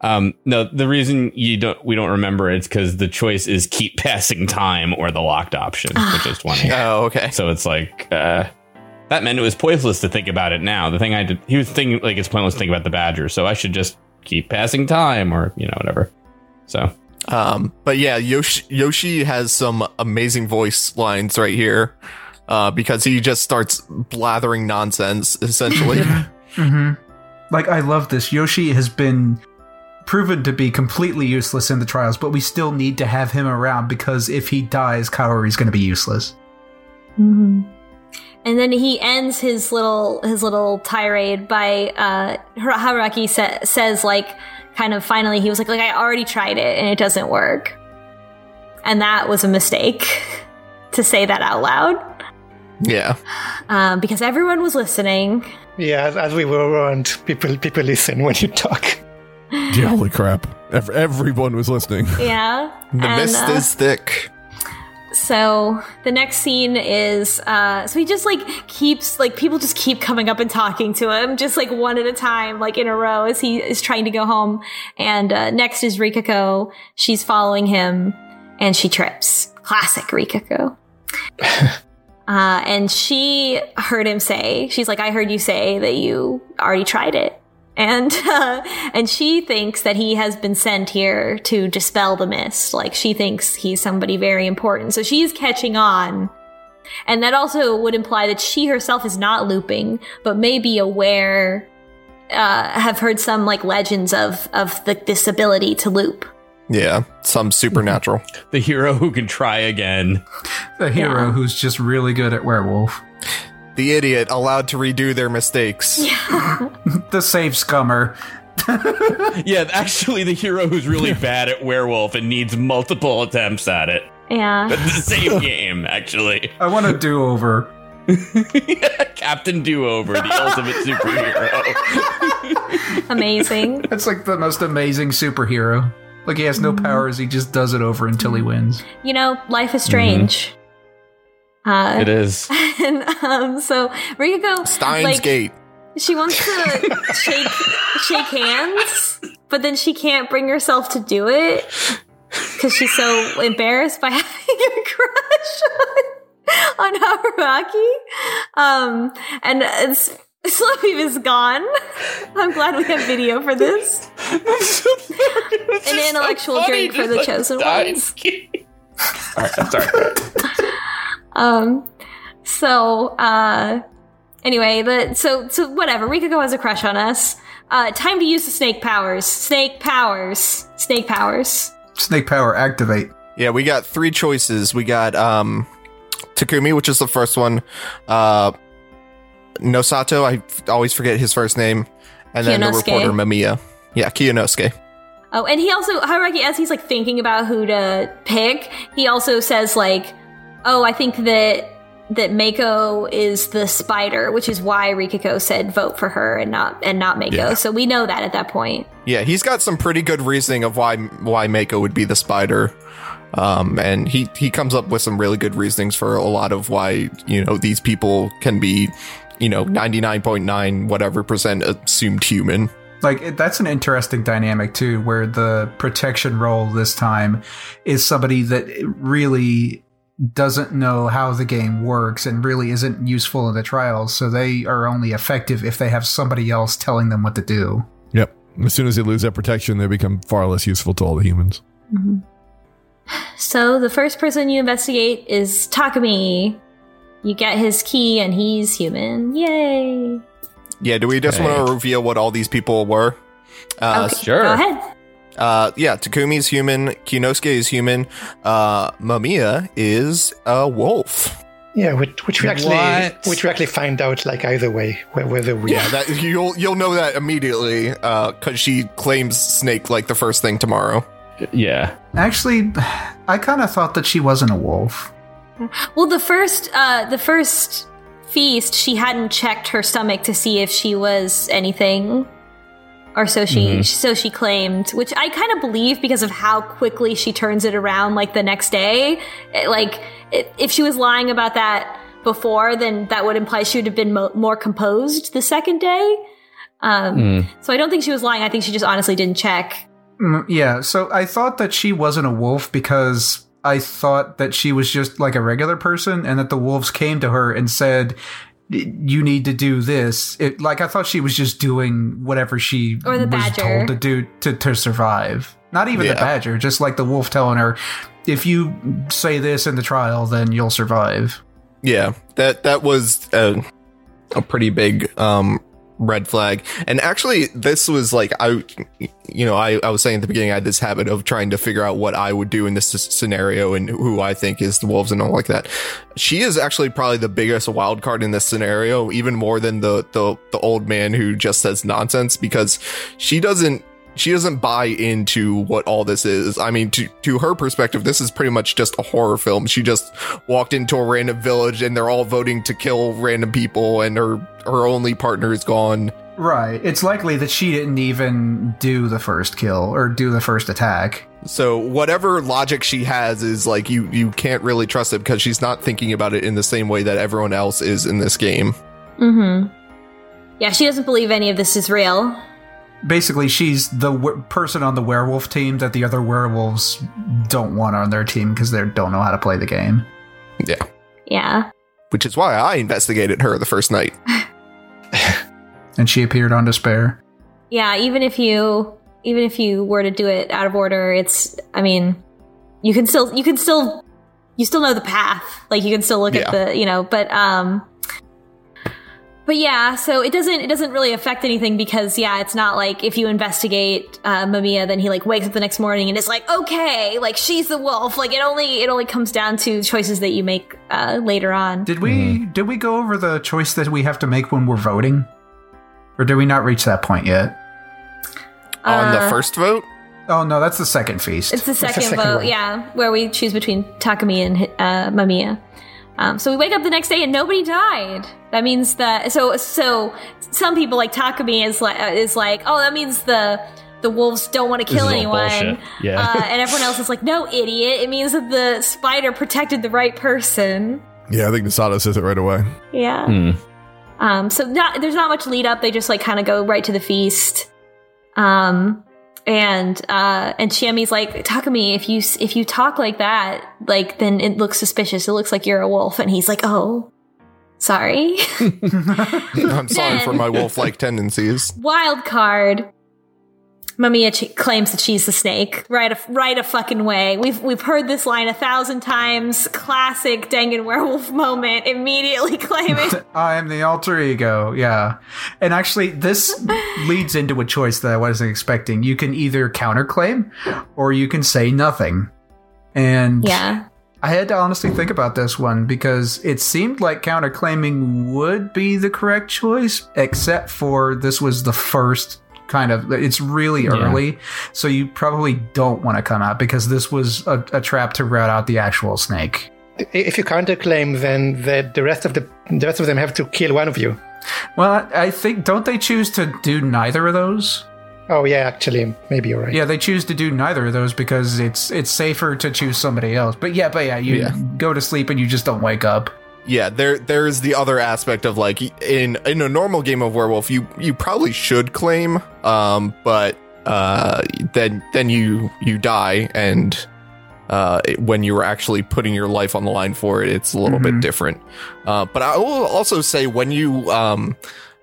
Um, no, the reason you don't we don't remember it's because the choice is keep (laughs) passing time or the locked option, which is twenty. Oh, okay. So it's like uh, that meant it was pointless to think about it now. The thing I did, he was thinking like it's pointless to think about the badger. So I should just keep passing time or you know whatever. So Um, but yeah, Yoshi Yoshi has some amazing voice lines right here. Uh, because he just starts blathering nonsense essentially. (laughs) hmm Like I love this. Yoshi has been proven to be completely useless in the trials, but we still need to have him around because if he dies, Kaori's going to be useless. hmm And then he ends his little his little tirade by uh, Har- Haruaki sa- says like kind of finally he was like like I already tried it and it doesn't work, and that was a mistake (laughs) to say that out loud yeah. um, because everyone was listening. yeah, as, as we were around, people people listen when you talk. Yeah, holy crap! Everyone was listening. Yeah, The And, mist uh, is thick. So the next scene is uh so he just like keeps like people just keep coming up and talking to him just like one at a time like in a row as he is trying to go home. And uh, next is Rikako she's following him and she trips. Classic Rikako (laughs) uh and she heard him say she's like I heard you say that you already tried it and (laughs) uh, and she thinks that he has been sent here to dispel the mist. Like she thinks he's somebody very important. So she's catching on. And that also would imply that she herself is not looping, but may be aware, uh, have heard some like legends of of the, this ability to loop. Yeah. Some supernatural. (laughs) the hero who can try again. The hero Yeah. who's just really good at werewolf. The idiot allowed to redo their mistakes. (laughs) The safe scummer. (laughs) Yeah, actually, the hero who's really (laughs) bad at werewolf and needs multiple attempts at it. Yeah. the same game, actually. I want a do over. Captain Do Over, the ultimate superhero. Amazing. That's like the most amazing superhero. Like he has no mm-hmm. powers, he just does it over until he wins. You know, life is strange. Mm-hmm. Uh, it is. (laughs) and um, so Rikako, Steins like, Gate. she wants to (laughs) shake shake hands, but then she can't bring herself to do it because she's so embarrassed by (laughs) having a crush on, on Haruaki. Um, and it's. Slopeeve is gone. I'm glad we have video for this. An intellectual drink for the chosen ones. Alright, I'm sorry. Um, so, uh, anyway, the, so, so whatever, Rikako has a crush on us. Uh, time to use the snake powers. Snake powers. Snake powers. Snake power activate. Yeah, we got three choices. We got um Takumi, which is the first one. Uh Nosato, I f- always forget his first name. And then the reporter Mamiya. Yeah, Kiyonosuke. Oh, and he also, Haruaki, as he's like thinking about who to pick, he also says like, oh, I think that that Mako is the spider, which is why Rikako said vote for her and not and not Mako. Yeah. So we know that at that point. Yeah, he's got some pretty good reasoning of why why Mako would be the spider. Um, and he he comes up with some really good reasonings for a lot of why you know these people can be, you know, ninety nine point nine whatever percent assumed human. Like it, that's an interesting dynamic too, where the protection role this time is somebody that really doesn't know how the game works and really isn't useful in the trials. So they are only effective if they have somebody else telling them what to do. Yep. As soon as they lose that protection, they become far less useful to all the humans. So the first person you investigate is Takumi. You get his key and he's human. Yay! Yeah, do we just Okay. want to reveal what all these people were? Uh, Okay, sure. Go ahead. Uh, yeah, Takumi's human, Kiyonosuke is human, uh, Mamiya is a wolf. Yeah, which, which we actually What? which we actually find out like either way whether we Yeah, that you'll you'll know that immediately, uh, cause she claims Snake like the first thing tomorrow. Yeah. Actually, I kind of thought that she wasn't a wolf. Well, the first uh, the first feast, she hadn't checked her stomach to see if she was anything, or so she so she claimed, which I kind of believe because of how quickly she turns it around. Like the next day, It- like it, if she was lying about that before, then that would imply she would have been mo- more composed the second day. Um, So I don't think she was lying. I think she just honestly didn't check. Mm, Yeah, so I thought that she wasn't a wolf because I thought that she was just like a regular person and that the wolves came to her and said, you need to do this. It, like I thought she was just doing whatever she Or the was badger. told to do to, to survive. Not even the badger, just like the wolf telling her, if you say this in the trial, then you'll survive. Yeah, that that was a, a pretty big um red flag. And actually, this was like I, you know, I I was saying at the beginning I had this habit of trying to figure out what I would do in this scenario and who I think is the wolves and all like that. She is actually probably the biggest wild card in this scenario, even more than the the the old man who just says nonsense because she doesn't she doesn't buy into what all this is. I mean, to to her perspective, this is pretty much just a horror film. She just walked into a random village and they're all voting to kill random people, and her her only partner is gone. Right. It's likely that she didn't even do the first kill or do the first attack. So whatever logic she has is like you you can't really trust it because she's not thinking about it in the same way that everyone else is in this game. Mm-hmm. Yeah, she doesn't believe any of this is real. Basically she's the w- person on the werewolf team that the other werewolves don't want on their team because they don't know how to play the game. Yeah, Yeah. which is why I investigated her the first night. (laughs) And she appeared on Despair. Yeah, even if you even if you were to do it out of order, it's I mean, you can still you can still you still know the path. Like you can still look at the, you know, but um but yeah, so it doesn't it doesn't really affect anything because yeah, it's not like if you investigate uh, Mamiya, then he like wakes up the next morning and it's like okay, like she's the wolf. Like it only it only comes down to choices that you make uh, later on. Did we did we go over the choice that we have to make when we're voting? Or did we not reach that point yet? On the Uh, first vote, Oh no, that's the second feast. It's the second, second vote, one. yeah, where we choose between Takumi and uh, Mamiya. Um, so we wake up the next day and nobody died. That means that so so some people like Takumi is like uh, is like oh that means the the wolves don't want to kill anyone. Yeah. uh, and everyone else is like no idiot. It means that the spider protected the right person. Yeah, I think Nosato says it right away. Yeah. Hmm. Um, so not there's not much lead up. They just like kind of go right to the feast. Um, and uh, and Chiemi's like Takumi, if you if you talk like that, like then it looks suspicious. It looks like you're a wolf. And he's like, oh, sorry. (laughs) I'm sorry for my wolf-like tendencies. Wild card. Mamiya ch- claims that she's the snake. Right, a, right a fucking way. We've we've heard this line a thousand times. Classic Dangan werewolf (laughs) moment. Immediately (laughs) claiming. (laughs) I am the alter ego, yeah. And actually, this leads into a choice that I wasn't expecting. You can either counterclaim or you can say nothing. And yeah. I had to honestly think about this one because it seemed like counterclaiming would be the correct choice, except for this was the first kind of it's really Yeah. early so you probably don't want to come out because this was a, a trap to rout out the actual snake if you counterclaim, then the, the rest of the the rest of them have to kill one of you. Well, I I think don't they choose to do neither of those? Oh yeah, actually, maybe you're right. Yeah, they choose to do neither of those because it's it's safer to choose somebody else. But yeah, but yeah, you Yeah. go to sleep and you just don't wake up. Yeah, there there's the other aspect of like in in a normal game of werewolf, you you probably should claim, um, but uh, then then you you die, and uh, it- when you were actually putting your life on the line for it, it's a little bit different. Uh, but I will also say when you um,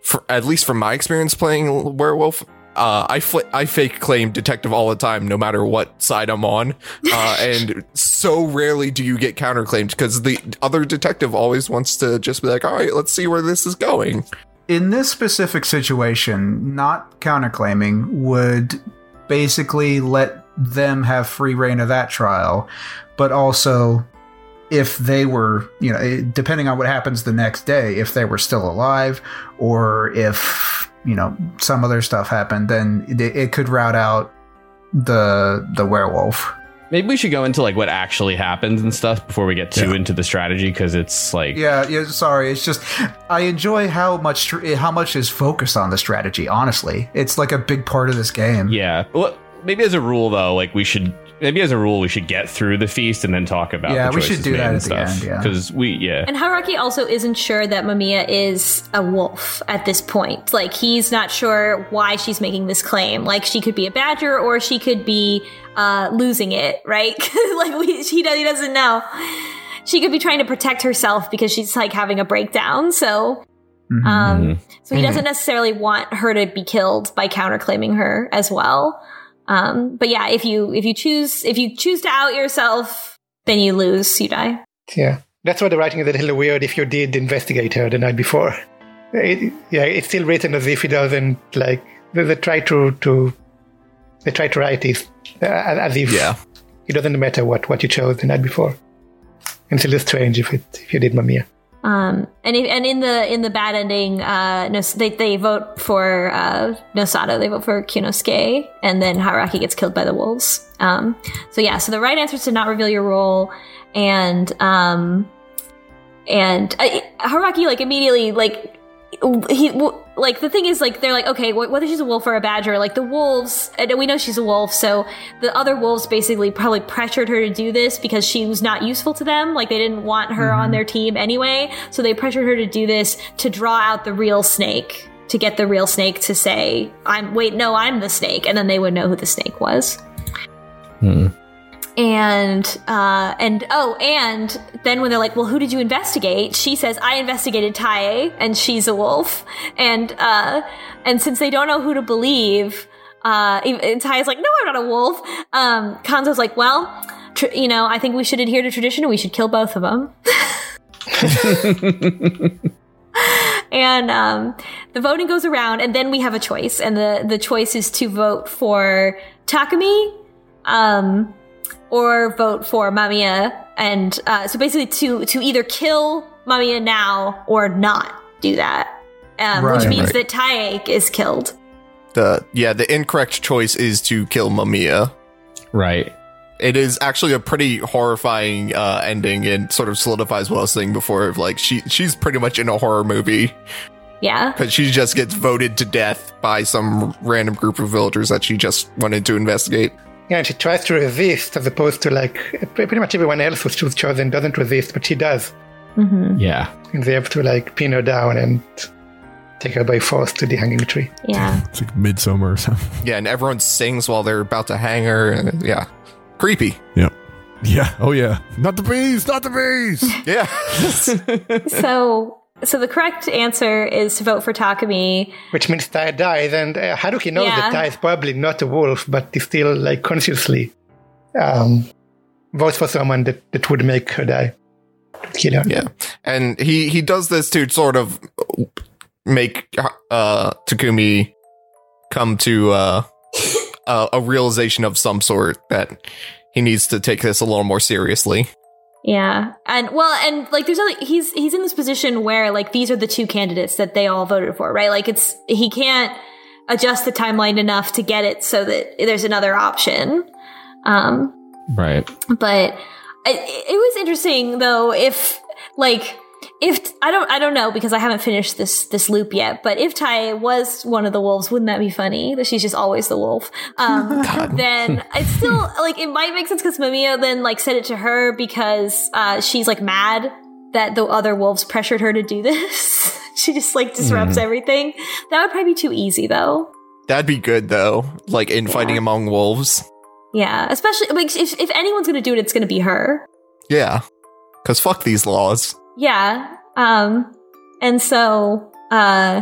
for at least from my experience playing werewolf. Uh, I fl- I fake claim detective all the time, no matter what side I'm on, uh, (laughs) and so rarely do you get counterclaimed because the other detective always wants to just be like, "All right, let's see where this is going." In this specific situation, not counterclaiming would basically let them have free reign of that trial, but also if they were, you know, depending on what happens the next day, if they were still alive or if, you know, some other stuff happened, then it, it could route out the the werewolf. Maybe we should go into like what actually happens and stuff before we get too into the strategy because it's like Yeah, yeah. Sorry, it's just I enjoy how much how much is focused on the strategy. Honestly, it's like a big part of this game. Yeah. Well, maybe as a rule though, like we should maybe as a rule we should get through the feast and then talk about it. Yeah, the we should do that and at the stuff. end, yeah. Because we yeah. And Haruaki also isn't sure that Mamiya is a wolf at this point. Like he's not sure why she's making this claim. Like she could be a badger or she could be uh, losing it, right? (laughs) like we, he, does, he doesn't know. She could be trying to protect herself because she's like having a breakdown. So, Mm-hmm. um, so he doesn't necessarily want her to be killed by counterclaiming her as well. Um, but yeah, if you if you choose if you choose to out yourself, then you lose. You die. Yeah, that's why the writing is a little weird. If you did investigate her the night before, it, yeah, it's still written as if he doesn't like. They, they try to to they try to write it uh, as if Yeah. it doesn't matter what what you chose the night before. And it's a little strange if it if you did Mamiya. Um, and if, and in the in the bad ending, uh, they they vote for uh, Nosato. They vote for Kiyonosuke, and then Haruaki gets killed by the wolves. Um, so yeah, so the right answer is to not reveal your role, and um, and uh, Haruaki like immediately like he like the thing is like they're like okay whether she's a wolf or a badger like the wolves and we know she's a wolf so the other wolves basically probably pressured her to do this because she was not useful to them like they didn't want her on their mm-hmm. team anyway so they pressured her to do this to draw out the real snake to get the real snake to say i'm wait no i'm the snake and then they would know who the snake was hmm. And uh, and oh, and then when they're like, "Well, who did you investigate?" She says, "I investigated Tai, and she's a wolf." And uh, and since they don't know who to believe, uh, and Tai's like, "No, I'm not a wolf." Um, Kanzo's like, "Well, tr- you know, I think we should adhere to tradition, and we should kill both of them." (laughs) and um, the voting goes around, and then we have a choice, and the the choice is to vote for Takumi. Um, or vote for Mamiya. And uh, so basically, to to either kill Mamiya now or not do that, um, which means Right. that Taek is killed. The yeah, the incorrect choice is to kill Mamiya. right. It is actually a pretty horrifying uh, ending and sort of solidifies what I was saying before. Of like she she's pretty much in a horror movie Yeah, because she just gets voted to death by some random group of villagers that she just wanted to investigate. Yeah, and she tries to resist as opposed to like pretty much everyone else who's who's chosen doesn't resist, but she does. Mm-hmm. Yeah. And they have to like pin her down and take her by force to the hanging tree. yeah. (laughs) It's like midsummer or something. (laughs) Yeah, and everyone sings while they're about to hang her. And, yeah, creepy. Yep. Yeah. Oh yeah. Not the bees. Not the bees. (laughs) Yeah, so so the correct answer is to vote for Takumi. Which means Tai dies, and uh, Haruaki knows Yeah. that Tai is probably not a wolf, but he still like consciously um, votes for someone that, that would make her die. Kill her. yeah, and he he does this to sort of make uh Takumi come to uh a, a realization of some sort that he needs to take this a little more seriously. Yeah, and well, and like, there's other. He's he's in this position where like these are the two candidates that they all voted for, right? Like, it's he can't adjust the timeline enough to get it so that there's another option. Um, Right. but it, it was interesting though if like if I don't I don't know because I haven't finished this this loop yet. But if Tai was one of the wolves, wouldn't that be funny that she's just always the wolf? Um, (laughs) then it's still like it might make sense because Mamiya then like said it to her because uh, she's like mad that the other wolves pressured her to do this. (laughs) she just like disrupts everything. That would probably be too easy though. That'd be good though, like infighting Yeah. among wolves. Yeah, especially like if if anyone's gonna do it, it's gonna be her. Yeah, because fuck these laws. Yeah. Um and so uh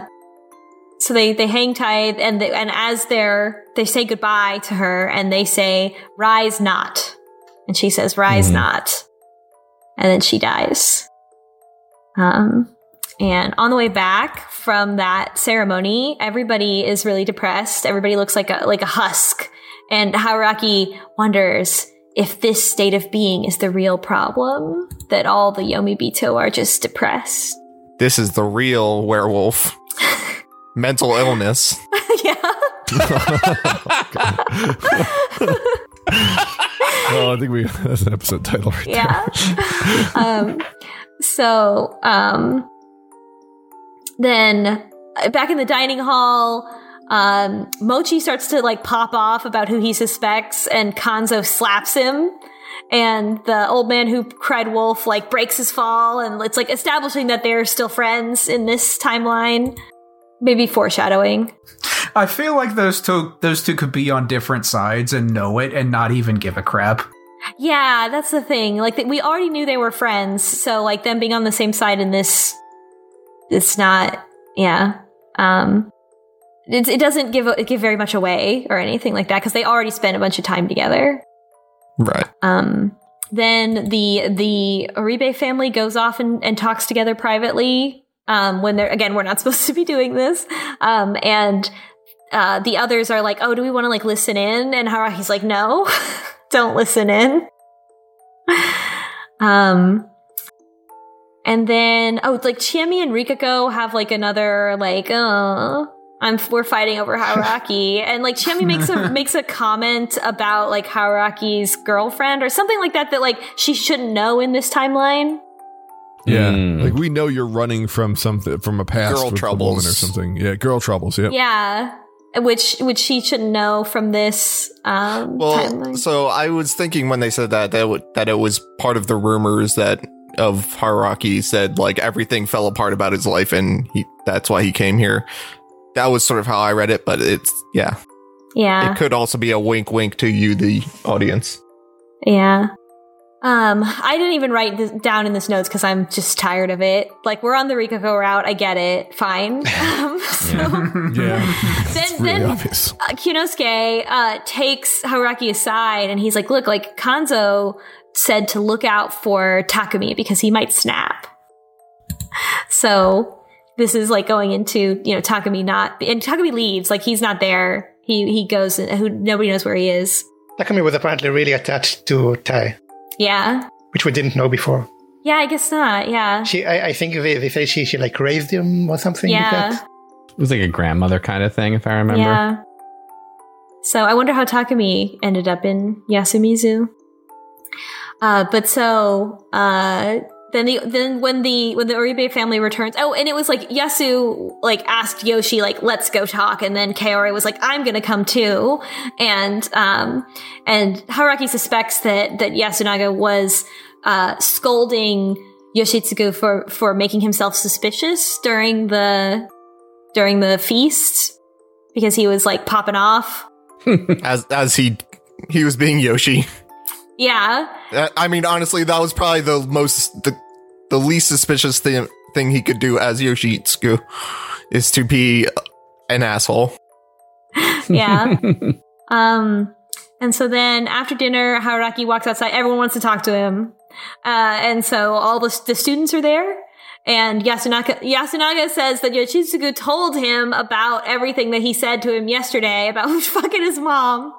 so they they hang tight and they, and as they're they say goodbye to her and they say rise not. And she says rise Mhm. not. And then she dies. Um and on the way back from that ceremony, everybody is really depressed. Everybody looks like a like a husk. And Haruaki wonders if this state of being is the real problem, that all the Yomi Bito are just depressed. This is the real werewolf. (laughs) Mental illness. (laughs) yeah. (laughs) Oh, I think we that's an episode title right there. Yeah. um, so, um, then uh, back in the dining hall, um, Mochi starts to like pop off about who he suspects, and Kanzo slaps him. And the old man who cried wolf like breaks his fall, and it's like establishing that they're still friends in this timeline. Maybe foreshadowing. I feel like those two those two could be on different sides and know it and not even give a crap. Yeah, that's the thing. Like we already knew they were friends, so like them being on the same side in this, it's not. Yeah, um, it, it doesn't give a- give very much away or anything like that because they already spent a bunch of time together. Right. Um, then the the Oribe family goes off and, and talks together privately. Um, when they're again, we're not (laughs) supposed to be doing this. Um, and uh, the others are like, "Oh, do we want to like listen in?" And Haruaki's like, "No, (laughs) don't listen in." (laughs) um, and then oh, it's like Chiemi and Rikako have like another like, "Uh, I'm we're fighting over Haruaki," and like Chiemi makes a (laughs) makes a comment about like Haruaki's girlfriend or something like that that like she shouldn't know in this timeline. Yeah, Mm. like we know you're running from something from a past Girl troubles. woman or something. Yeah, girl troubles. Yeah, Yeah, which which she shouldn't know from this um Well, timeline. so I was thinking when they said that that w- that it was part of the rumors that of Haruaki said like everything fell apart about his life and he that's why he came here. That was sort of how I read it, but it's yeah. yeah, It could also be a wink wink to you the audience. yeah. Um, I didn't even write this down in this notes because I'm just tired of it. Like we're on the Rikako route. I get it. Fine. (laughs) Um, so Yeah, (laughs) then it's really then obvious. uh, Kiyonosuke uh, takes Haruaki aside and he's like, "Look, like Kanzo said to look out for Takumi because he might snap." So this is like going into you know Takumi not and Takumi leaves like he's not there. He he goes and who nobody knows where he is. Takumi was apparently really attached to Tai, Yeah, which we didn't know before. yeah, I guess not. Yeah, She, I, I think they, they say she, she like raised him or something like yeah, that. It was like a grandmother kind of thing, if I remember. yeah. So I wonder how Takumi ended up in Yasumizu. Uh, but so uh, then the then when the when the Oribe family returns, oh, and it was like Yasu like asked Yoshi like let's go talk, and then Kaori was like I'm gonna come too, and um and Haruaki suspects that that Yasunaga was uh, scolding Yoshitsugu for for making himself suspicious during the during the feast because he was like popping off. (laughs) As as he he was being Yoshi. Yeah, Uh, I mean, honestly, that was probably the most the the least suspicious thing thing he could do as Yoshitsugu is to be an asshole. (laughs) yeah. um, and so then after dinner, Haruaki walks outside. Everyone wants to talk to him, uh, and so all the the students are there. And Yasunaga, Yasunaga says that Yoshitsugu told him about everything that he said to him yesterday about (laughs) fucking his mom.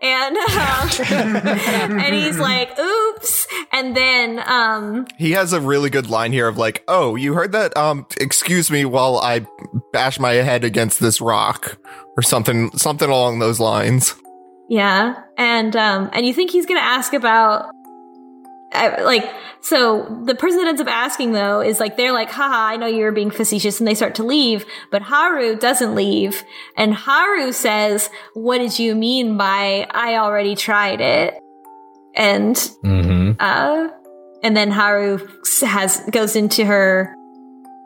And, uh, (laughs) and he's like, oops. And then, um, He has a really good line here of like, "Oh, you heard that? Um, excuse me while I bash my head against this rock." Or something, something along those lines. Yeah, and um, and you think he's gonna ask about I, like so the person that ends up asking though is like they're like haha i know you're being facetious and they start to leave but haru doesn't leave and haru says what did you mean by i already tried it and Mm-hmm. uh and then haru has goes into her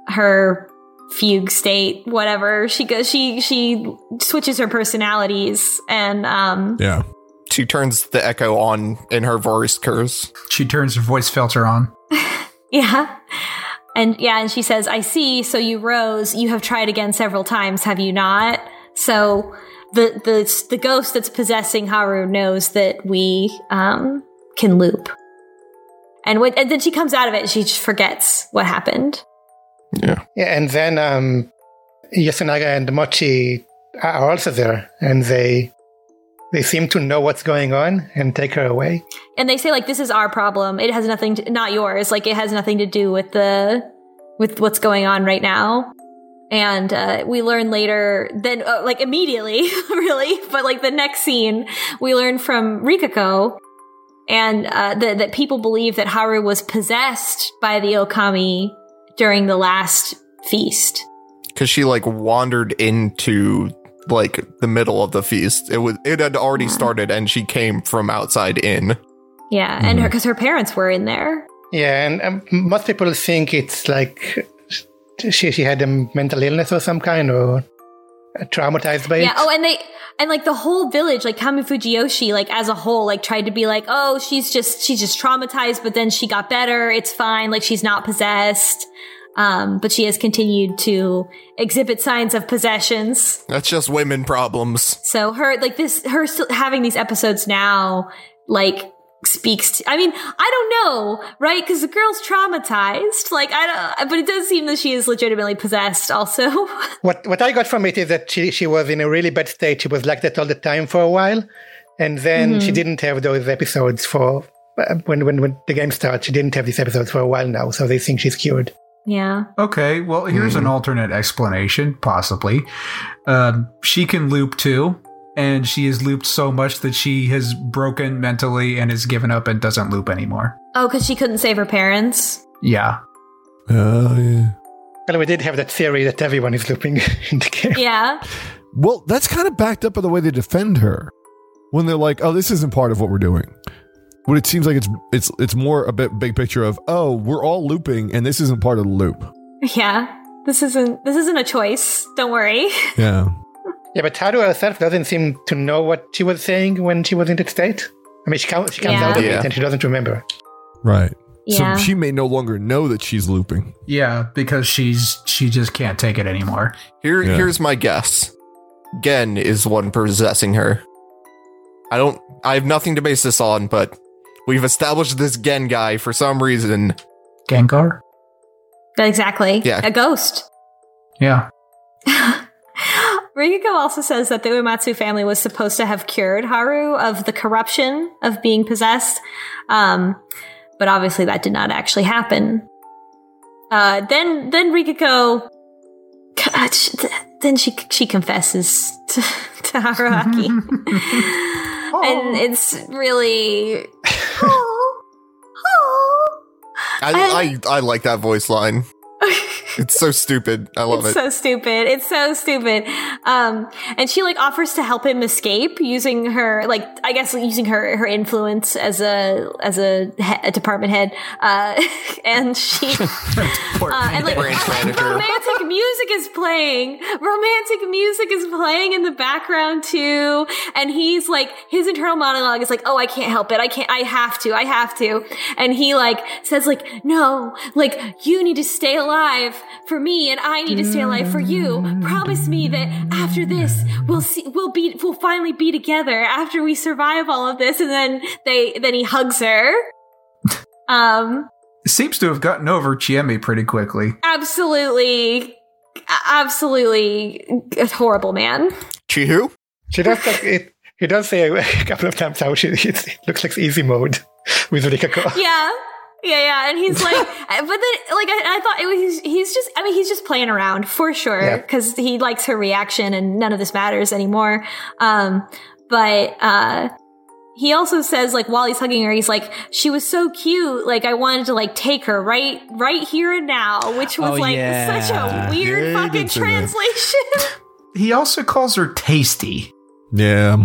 her fugue state whatever she goes she she switches her personalities and um Yeah. She turns the echo on in her voice curse. She turns her voice filter on. (laughs) Yeah. And yeah, and she says, I see, so you rose, you have tried again several times, have you not? So the the the ghost that's possessing Haru knows that we um can loop. And when, and then she comes out of it and she just forgets what happened. Yeah. Yeah, and then um, Yasunaga and Mochi are also there, and they they seem to know what's going on and take her away. And they say like this is our problem. It has nothing to, not yours. Like it has nothing to do with the with what's going on right now. And uh, we learn later, then uh, like immediately, (laughs) really, but like the next scene, we learn from Rikako, and uh, that that people believe that Haru was possessed by the Okami during the last feast. Because she like wandered into like the middle of the feast. It was it had already started and she came from outside in. Yeah, and her because her parents were in there. Yeah, and um, most people think it's like she she had a mental illness or some kind or traumatized by Yeah. it. Oh, and they and like the whole village, like Kami Fujiyoshi, like as a whole, like tried to be like, oh, she's just she's just traumatized, but then she got better. It's fine. Like she's not possessed. Um, but she has continued to exhibit signs of possessions. That's just women problems. So her like this her still having these episodes now, like speaks to, I mean, I don't know, right? Because the girl's traumatized. Like, I don't, but it does seem that she is legitimately possessed also. (laughs) What what I got from it is that she she was in a really bad state. She was like that all the time for a while, and then Mm-hmm. she didn't have those episodes for uh, when, when when the game starts. She didn't have these episodes for a while now, so they think she's cured. Yeah. Okay, well, here's an alternate explanation, possibly. Um, she can loop too, and she is looped so much that she has broken mentally and has given up and doesn't loop anymore. Oh, because she couldn't save her parents. Yeah. Oh, yeah. Well, we did have that theory that everyone is looping (laughs) in the game. Yeah. Well, that's kind of backed up by the way they defend her. When they're like, "Oh, this isn't part of what we're doing." What it seems like it's it's it's more a bit big picture of, "Oh, we're all looping and this isn't part of the loop." Yeah. This isn't this isn't a choice. Don't worry. (laughs) Yeah. Yeah, but Haru herself doesn't seem to know what she was saying when she was in that state. I mean, she, comes she comes Yeah. out of Yeah. it and she doesn't remember. Right. Yeah. So she may no longer know that she's looping. Yeah, because she's she just can't take it anymore. Here Yeah. here's my guess. Gen is the one possessing her. I don't I have nothing to base this on, but we've established this Gen guy for some reason. Gengar? exactly. Yeah. A ghost. (laughs) Yeah. Rikako also says that the Uematsu family was supposed to have cured Haru of the corruption of being possessed. Um, but obviously that did not actually happen. Uh, then, then Rikako, then she, she confesses to, (laughs) to Haruaki. (laughs) and it's really, oh, oh. I I, I like that voice line. It's so stupid. I love it's it. so stupid. It's so stupid. Um, and she like offers to help him escape using her, like, I guess using her, her influence as a, as a, he- a department head. Uh, (laughs) and she, (laughs) uh, and like Branch (laughs) manager. romantic music is playing. Romantic music is playing in the background too. And he's like, his internal monologue is like, oh, I can't help it. I can't, I have to, I have to. And he like says like, no, like you need to stay alive for me and I need to stay alive for you. Promise me that after this, we'll see, we'll be, we'll finally be together after we survive all of this. And then they, then he hugs her. (laughs) Um, Seems to have gotten over Chiemi pretty quickly. absolutely absolutely a horrible man Chihu? She does like it. He does say a couple of times how she (laughs) it looks like easy mode with Rikako. yeah yeah yeah and he's like (laughs) but then like I, I thought it was he's just i mean he's just playing around for sure Yeah. because he likes her reaction and none of this matters anymore um but uh he also says like while he's hugging her, he's like, "She was so cute. Like I wanted to like take her right, right here and now," which was Oh, like yeah. such a weird Yeah, fucking did say that. translation. (laughs) He also calls her tasty. Yeah.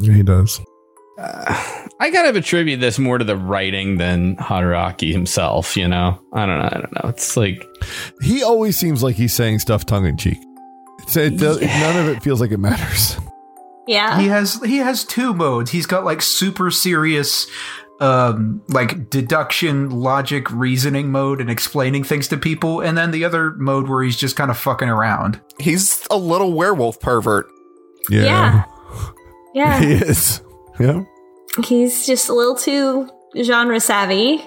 Yeah, he does. I kind of attribute this more to the writing than Haruaki himself. You know, I don't know. I don't know. It's like He always seems like he's saying stuff tongue in cheek. It's, it does, None of it feels like it matters. yeah, He has he has two modes. He's got like super serious um like deduction logic reasoning mode and explaining things to people and then the other mode where he's just kind of fucking around He's a little werewolf pervert. yeah, yeah. (laughs) he is. Yeah. He's just a little too genre savvy.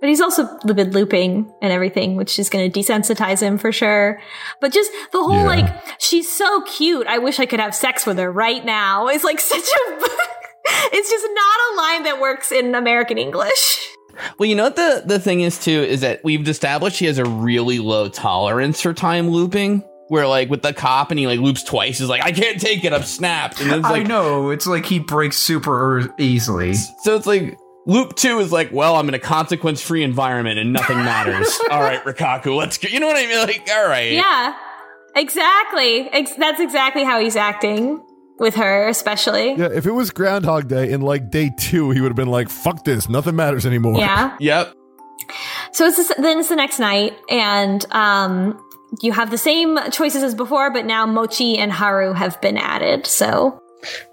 But he's also been looping and everything, which is going to desensitize him for sure. But just the whole Yeah. like, she's so cute. I wish I could have sex with her right now. It's like (laughs) such a. (laughs) it's just not a line that works in American English. Well, you know what the the thing is too is that we've established he has a really low tolerance for time looping. Where like with the cop and he like loops twice, is like I can't take it, I'm snapped. And it's like, i like know it's like he breaks super er- easily so it's like loop two is like, well, I'm in a consequence free environment and nothing matters. (laughs) all right, Rikako, let's go. You know what I mean? Like, all right, Yeah, exactly. Ex- that's exactly how he's acting with her, especially. Yeah. If it was Groundhog Day in like day two, he would have been like, fuck this. Nothing matters anymore. Yeah. yep. So it's the, then it's the next night, and um, you have the same choices as before, but now Mochi and Haru have been added. So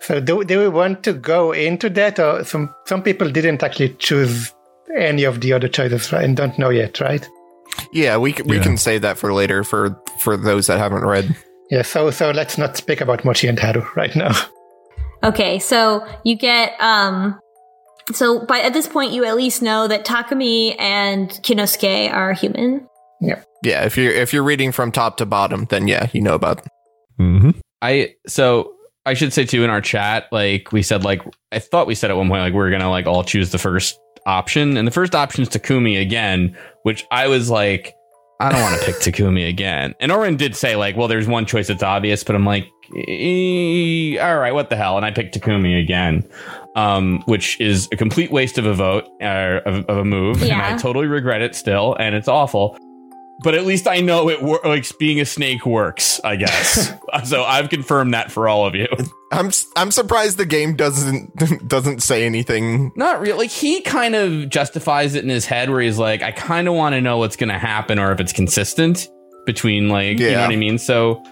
So do, do we want to go into that, or some some people didn't actually choose any of the other choices right, and don't know yet, right? Yeah, we we Yeah. can save that for later for for those that haven't read. (laughs) Yeah. So so let's not speak about Mochi and Haru right now. (laughs) okay, so you get um, so by at this point you at least know that Takumi and Kiyonosuke are human. Yeah, Yeah. if you're if you're reading from top to bottom, then yeah, you know about. hmm I so I should say too in our chat, like we said, like I thought we said at one point, like we are gonna like all choose the first option, and the first option is Takumi again, which I was like, I don't want to pick Takumi again. And Oren did say like, well, there's one choice that's obvious, but I'm like, eh, all right, what the hell? And I picked Takumi again, um, which is a complete waste of a vote uh, of, of a move, and I totally regret it still, and it's awful. But at least I know it wor- like being a snake works. I guess (laughs) so. I've confirmed that for all of you. I'm s- I'm surprised the game doesn't (laughs) doesn't say anything. Not really. Like he kind of justifies it in his head, where he's like, I kind of want to know what's going to happen, or if it's consistent between like, you know what I mean. So,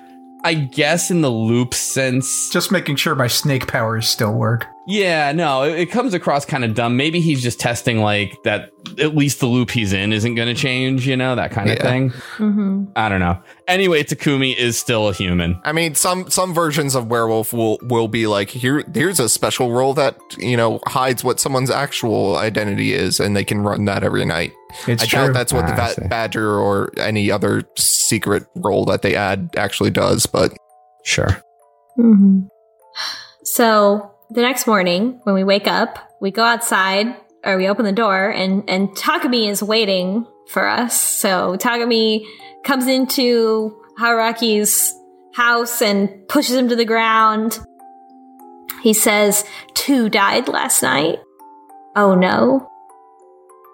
I guess in the loop sense, just making sure my snake powers still work yeah, no, it, it comes across kind of dumb. Maybe he's just testing like that. At least the loop he's in isn't going to change, you know, that kind of Yeah. thing. Mm-hmm. I don't know. Anyway, Takumi is still a human. I mean, some some versions of werewolf will will be like here here's a special role that you know hides what someone's actual identity is, and they can run that every night. it's I true doubt that's what the Ah, I see. ba- badger or any other secret role that they add actually does, but Sure. Mm-hmm. So the next morning, when we wake up, we go outside or we open the door, and and Takumi is waiting for us. So Takumi comes into Haruaki's house and pushes him to the ground. He says, Two died last night. Oh no.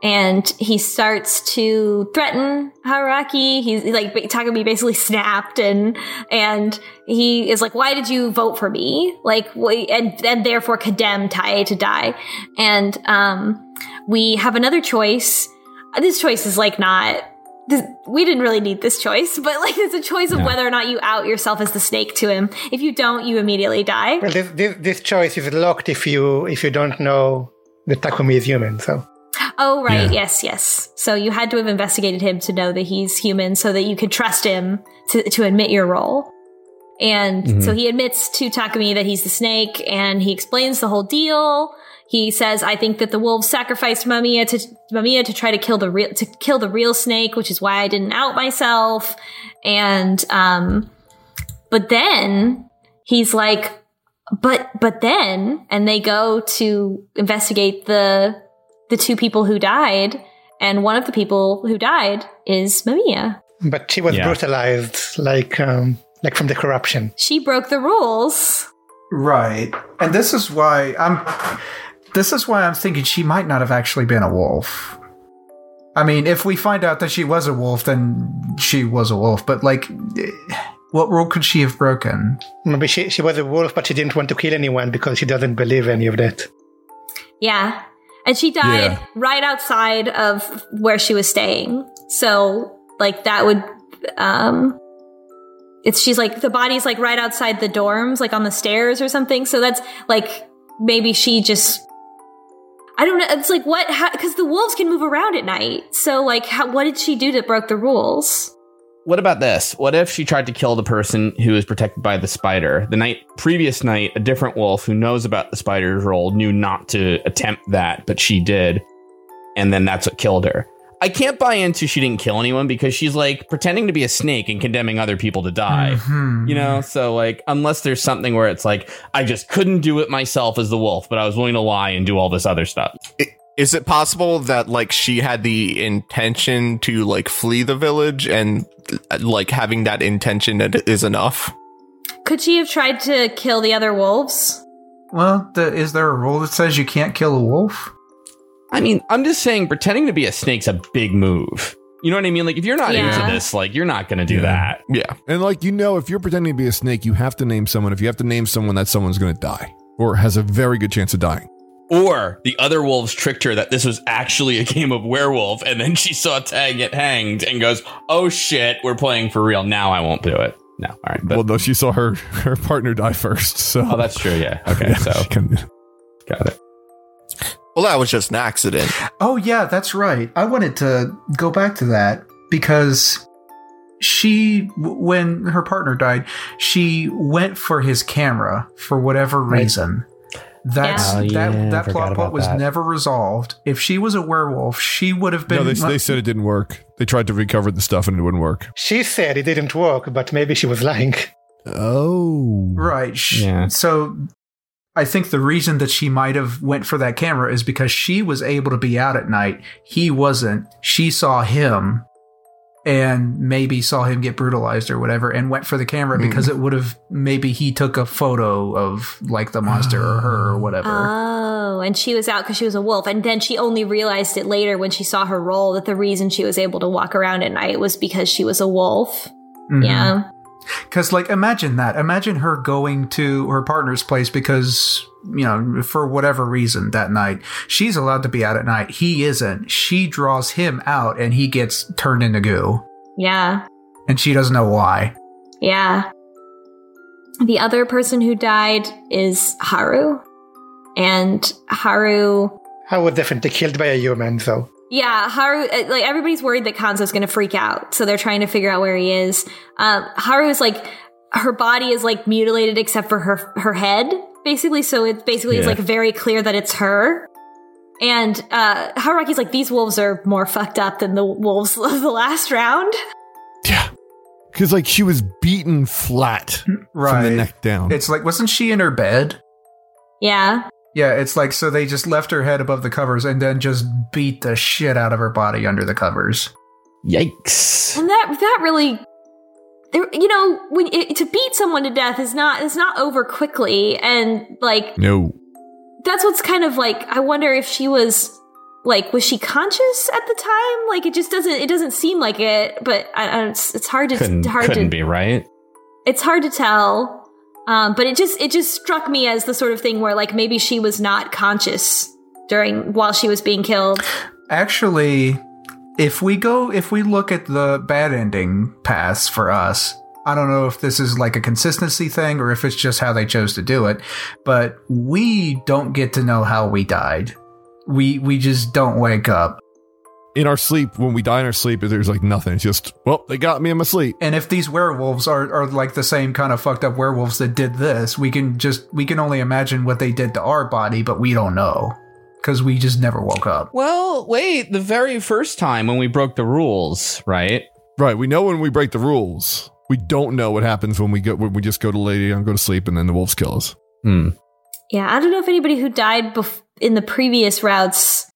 And he starts to threaten Haruaki. He's like, Takumi basically (laughs) snapped and, and he is like, why did you vote for me? Like, and, and therefore condemn Tai to die. And, um, we have another choice. This choice is like not, this, we didn't really need this choice, but like it's a choice of No. whether or not you out yourself as the snake to him. If you don't, you immediately die. Well, this, this this choice is locked if you if you don't know that Takumi is human. So Oh, right. Yeah. Yes, yes. So you had to have investigated him to know that he's human so that you could trust him to, to admit your role. And so he admits to Takumi that he's the snake and he explains the whole deal. He says, I think that the wolves sacrificed Mamiya to, Mamiya to try to kill the real, to kill the real snake, which is why I didn't out myself. And, um, but then he's like, but, but then, and they go to investigate the, the two people who died, and one of the people who died is Mamiya. but she was Yeah. brutalized like um like from the corruption. She broke the rules. Right. And this is why I'm this is why I'm thinking she might not have actually been a wolf. I mean, if we find out that she was a wolf, then she was a wolf. But like, eh, what rule could she have broken? Maybe she, she was a wolf, but she didn't want to kill anyone because she doesn't believe any of that. Yeah. And she died Yeah. right outside of where she was staying. So, like, that would, um, it's, she's like, the body's like right outside the dorms, like on the stairs or something. So that's like, maybe she just, I don't know. It's like, what, because the wolves can move around at night. So, like, how, what did she do that broke the rules? What about this? What if she tried to kill the person who is protected by the spider? The night previous night, a different wolf who knows about the spider's role knew not to attempt that, but she did. And then that's what killed her. I can't buy into she didn't kill anyone because she's like pretending to be a snake and condemning other people to die. Hmm. You know, so like unless there's something where it's like I just couldn't do it myself as the wolf, but I was willing to lie and do all this other stuff. I- Is it possible that like she had the intention to like flee the village and like having that intention is enough? Could she have tried to kill the other wolves? Well, the, is there a rule that says you can't kill a wolf? I mean, I'm just saying pretending to be a snake's a big move. You know what I mean? Like if you're not Yeah. into this, like you're not going to do Yeah. that. Yeah. And like you know, if you're pretending to be a snake, you have to name someone. If you have to name someone, that someone's going to die or has a very good chance of dying. Or the other wolves tricked her that this was actually a game of werewolf, and then she saw Tag get hanged and goes, "Oh shit, we're playing for real. Now I won't do it." No, all right. But, well, no, she saw her (laughs) her partner die first. So oh, that's true. Yeah. (laughs) Okay. Yeah, So can- got it. Well, that was just an accident. Oh yeah, that's right. I wanted to go back to that because she when her partner died, she went for his camera for whatever reason. That's Yeah. Oh, yeah, that I that plot point was that. never resolved. If she was a werewolf, she would have been no, they, they said it didn't work. They tried to recover the stuff and it wouldn't work. She said it didn't work, but maybe she was lying. Oh, Right. Sh- Yeah. So I think the reason that she might have went for that camera is because she was able to be out at night. He wasn't. She saw him and maybe saw him get brutalized or whatever and went for the camera because it would have maybe he took a photo of like the monster or her or whatever. Oh, and she was out because she was a wolf. And then she only realized it later when she saw her role that the reason she was able to walk around at night was because she was a wolf. Mhm. Yeah. Because, like, imagine that. Imagine her going to her partner's place because, you know, for whatever reason that night, she's allowed to be out at night. He isn't. She draws him out and he gets turned into goo. Yeah. And she doesn't know why. Yeah. The other person who died is Haru. And Haru I was definitely killed by a human, though. Yeah, Haru, uh, like everybody's worried that Kanzo's gonna freak out, so they're trying to figure out where he is. Um, Haru's like, her body is like mutilated except for her her head, basically. So it basically is like very clear that it's her. And uh, Haruaki's like, these wolves are more fucked up than the wolves (laughs) of the last round. yeah. Because like she was beaten flat from the neck down. It's like, wasn't she in her bed? Yeah, Yeah, it's like, so they just left her head above the covers and then just beat the shit out of her body under the covers. Yikes. and that that really, you know, when it, to beat someone to death is not is not over quickly, and like no. that's what's kind of like i wonder if she was like was she conscious at the time like it just doesn't it doesn't seem like it but I, I, it's, it's hard to Couldn't, hard couldn't to be right. it's hard to tell um, but it just it just struck me as the sort of thing where like maybe she was not conscious during while she was being killed Actually, if we go, if we look at the bad ending paths for us, I don't know if this is like a consistency thing or if it's just how they chose to do it, but we don't get to know how we died. We we just don't wake up. In our sleep, when we die in our sleep, there's like nothing. It's just, well, they got me in my sleep. And if these werewolves are, are like the same kind of fucked up werewolves that did this, we can just we can only imagine what they did to our body, but we don't know because we just never woke up. Well, wait. The very first time when we broke the rules, right? Right. We know when we break the rules. We don't know what happens when we go when we just go to lady and go to sleep, and then the wolves kill us. Hmm. yeah i don't know if anybody who died bef- in the previous routes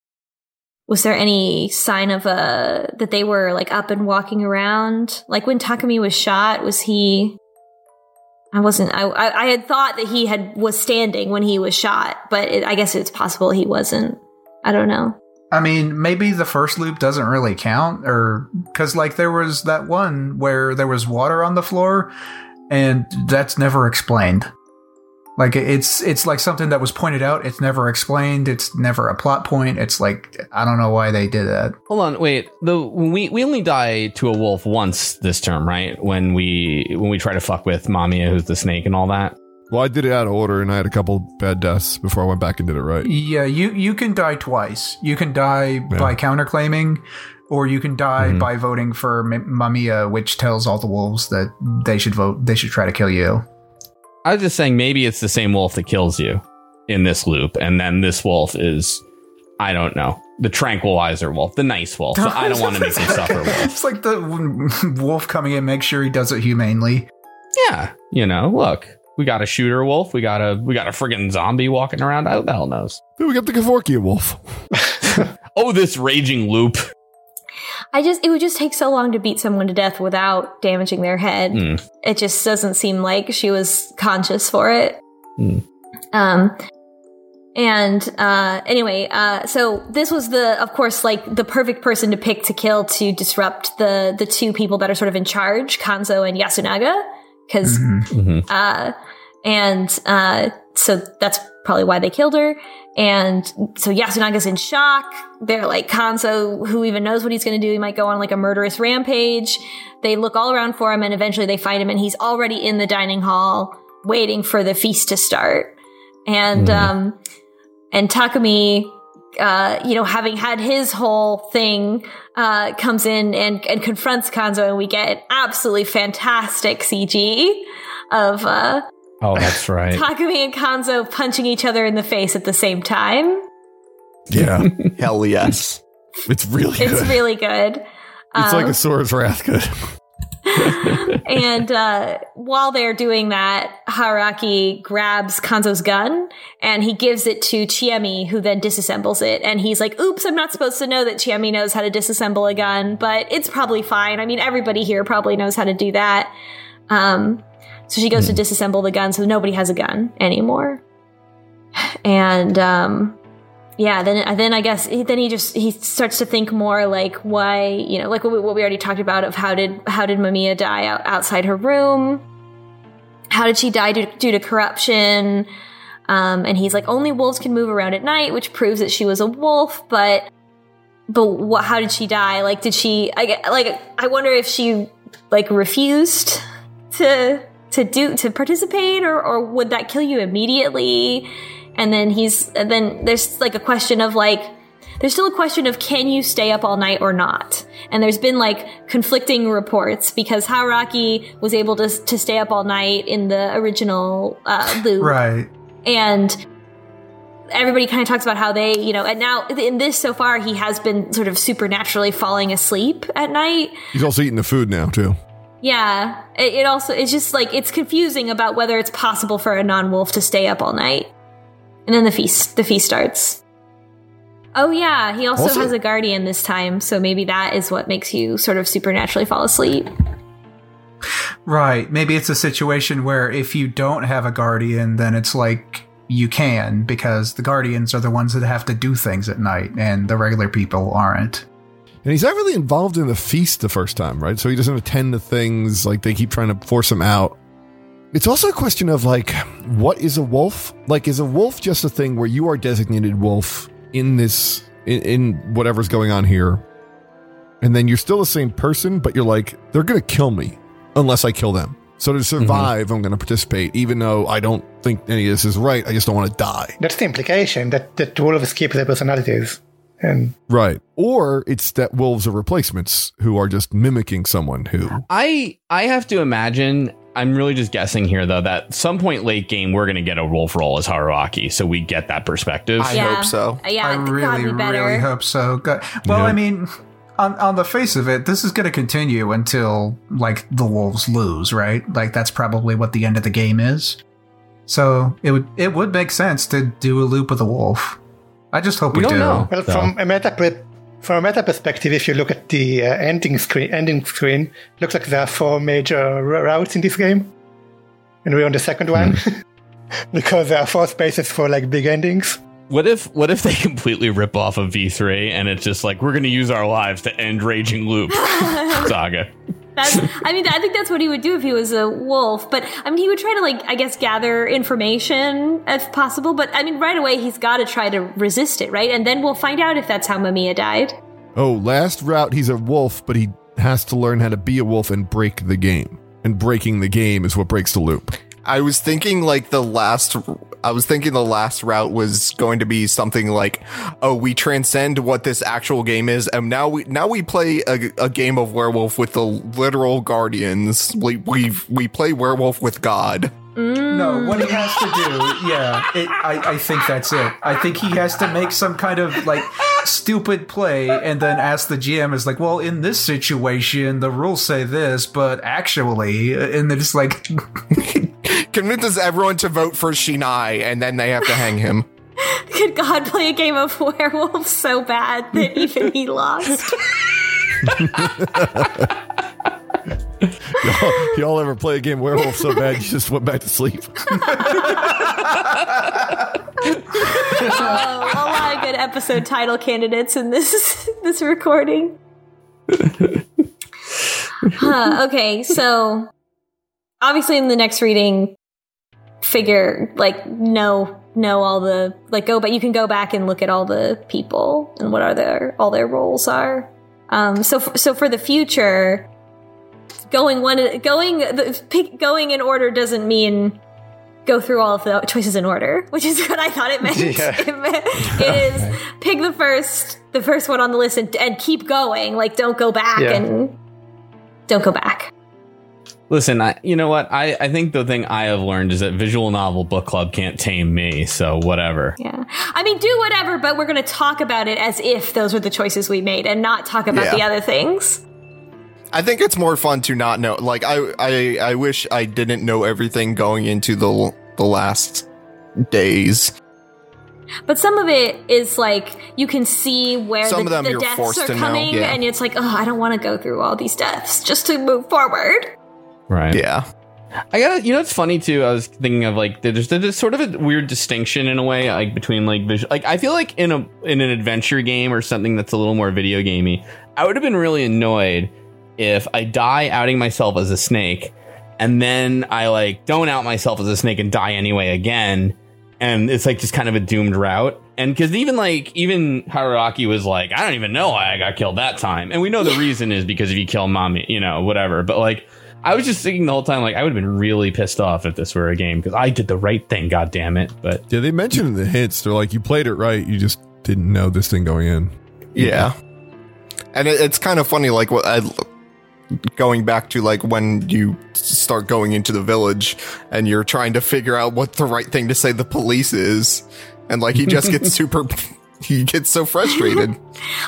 was there any sign of uh that they were like up and walking around like when takumi was shot was he I wasn't. I I, I had thought that he had was standing when he was shot, but it, I guess it's possible he wasn't. I don't know. I mean, maybe the first loop doesn't really count, or because like there was that one where there was water on the floor, and that's never explained. Like it's it's like something that was pointed out. It's never explained. It's never a plot point. It's like I don't know why they did that. Hold on, wait. The we we only die to a wolf once this term, right? When we when we try to fuck with Mamiya, who's the snake, and all that. Well, I did it out of order, and I had a couple bad deaths before I went back and did it right. Yeah, you you can die twice. You can die by counterclaiming, or you can die mm-hmm. by voting for M- Mamiya, which tells all the wolves that they should vote. They should try to kill you. I was just saying maybe it's the same wolf that kills you in this loop, and then this wolf is I don't know the tranquilizer wolf, the nice wolf. So I don't want to make him suffer. (laughs) Wolf. It's like the wolf coming in, make sure he does it humanely. Yeah, you know, look, we got a shooter wolf, we got a we got a friggin' zombie walking around. Who the hell knows? Then we got the Kevorkian wolf. (laughs) Oh, this raging loop. I just it would just take so long to beat someone to death without damaging their head. Hmm. It just doesn't seem like she was conscious for it. Hmm. Um and uh anyway, uh so this was the of course like the perfect person to pick to kill to disrupt the the two people that are sort of in charge, Kanzo and Yasunaga, because uh and uh so that's probably why they killed her. And so Yasunaga's in shock. They're like, Kanzo, who even knows what he's going to do? He might go on like a murderous rampage. They look all around for him and eventually they find him and he's already in the dining hall waiting for the feast to start. And, um, and Takumi, uh, you know, having had his whole thing, uh, comes in and, and confronts Kanzo and we get an absolutely fantastic CG of, uh, Oh, that's (laughs) right. Takumi and Kanzo punching each other in the face at the same time. Yeah, (laughs) Hell yes. it's really It's good. really good. it's like Um, a sword's wrath good. (laughs) and uh, while they're doing that, Haruaki grabs Kanzo's gun and he gives it to Chiemi, who then disassembles it. And he's like, oops, I'm not supposed to know that Chiemi knows how to disassemble a gun, but it's probably fine. I mean, everybody here probably knows how to do that. Um, so she goes to disassemble the gun, so nobody has a gun anymore. And um, yeah, then then I guess then he just he starts to think more like why you know like what we, what we already talked about of how did how did Mamiya die out, outside her room? How did she die due, due to corruption? Um, and he's like, only wolves can move around at night, which proves that she was a wolf. But but what? How did she die? Like, did she? I like. I wonder if she like refused to to do to participate, or or would that kill you immediately? And then he's and then there's like a question of like there's still a question of can you stay up all night or not? And there's been like conflicting reports because Haruaki was able to to stay up all night in the original uh, loop, Right. and everybody kind of talks about how they, you know, and now in this so far he has been sort of supernaturally falling asleep at night. He's also eating the food now too. Yeah, it, it also it's just like it's confusing about whether it's possible for a non-wolf to stay up all night. And then the feast the feast starts. Oh yeah, he also, Also- has a guardian this time, so maybe that is what makes you sort of supernaturally fall asleep. Right. Maybe it's a situation where if you don't have a guardian, then it's like you can because the guardians are the ones that have to do things at night and the regular people aren't. And he's not really involved in the feast the first time, right? So he doesn't attend to things like they keep trying to force him out. It's also a question of like, what is a wolf? Like, is a wolf just a thing where you are designated wolf in this, in, in whatever's going on here? And then you're still the same person, but you're like, they're going to kill me unless I kill them. So to mm-hmm. survive, I'm going to participate, even though I don't think any of this is right. I just don't want to die. That's the implication that, that wolves keep their personalities. And Right. Or it's that wolves are replacements who are just mimicking someone who. I I have to imagine. I'm really just guessing here, though, that some point late game we're going to get a wolf roll as Haruaki, so we get that perspective. I hope so. Uh, Yeah, I God, really, we really hope so. Go- Well, Yeah. I mean, on on the face of it, this is going to continue until like the wolves lose, right? Like that's probably what the end of the game is. So it would it would make sense to do a loop with a wolf. I just hope we, We don't do. know. well, So- from a meta pre- from a meta perspective, if you look at the uh, ending screen, ending screen looks like there are four major r- routes in this game, and we're on the second one (laughs) because there are four spaces for like big endings. What if what if they (laughs) completely rip off of V3 and it's just like we're going to use our lives to end Raging Loop (laughs) saga? That's, I mean, I think that's what he would do if he was a wolf. But I mean, he would try to like, I guess, gather information if possible. But I mean, right away he's got to try to resist it, right? And then we'll find out if that's how Mamiya died. Oh, last route he's a wolf, but he has to learn how to be a wolf and break the game. And breaking the game is what breaks the loop. I was thinking like the last I was thinking the last route was going to be something like, oh, we transcend what this actual game is, and now we now we play a, a game of werewolf with the literal guardians. We we we play werewolf with God. Mm. No, what he has to do, yeah, it, I, I think that's it. I think he has to make some kind of like stupid play and then ask the GM is like, well, in this situation, the rules say this, but actually, and they're just like, (laughs) Convinces everyone to vote for Shinai, and then they have to hang him. (laughs) Could God play a game of werewolf so bad that even he lost? (laughs) Y'all, y'all ever play a game werewolf so bad you just went back to sleep? (laughs) Oh, a lot of good episode title candidates in this this recording. Huh, okay, so obviously in the next reading, figure like know know all the like go, but you can go back and look at all the people and what are their all their roles are. Um, so f- so for the future, going one going the, pick, going in order doesn't mean go through all of the choices in order, which is what I thought it meant. (laughs) Yeah. It, meant it is pick the first the first one on the list and, and keep going. Like don't go back Yeah. and don't go back. Listen, I, you know what? I, I think the thing I have learned is that visual novel book club can't tame me. So whatever. Yeah. I mean, do whatever, but we're going to talk about it as if those were the choices we made and not talk about Yeah. the other things. I think it's more fun to not know. Like I, I, I wish I didn't know everything going into the the last days. But some of it is like you can see where Some the, of them the you're deaths forced are to know, coming, yeah. and it's like, oh, I don't want to go through all these deaths just to move forward. Right. Yeah, I got you know it's funny too. I was thinking of like there's there's sort of a weird distinction in a way like between like visual like I feel like in a in an adventure game or something that's a little more video gamey, I would have been really annoyed if I die outing myself as a snake and then I like don't out myself as a snake and die anyway again and it's like just kind of a doomed route. And because even like even Haruaki was like, I don't even know why I got killed that time, and we know the reason is because if you kill mommy, you know, whatever. But like, I was just thinking the whole time, like, I would have been really pissed off if this were a game because I did the right thing, god damn it. But Yeah, they mentioned in the hints, they're like, you played it right, you just didn't know this thing going in. yeah. And it, it's kind of funny, like what I going back to like when you start going into the village and you're trying to figure out what the right thing to say the police is, and like he just gets (laughs) super. (laughs) He gets so frustrated. (laughs)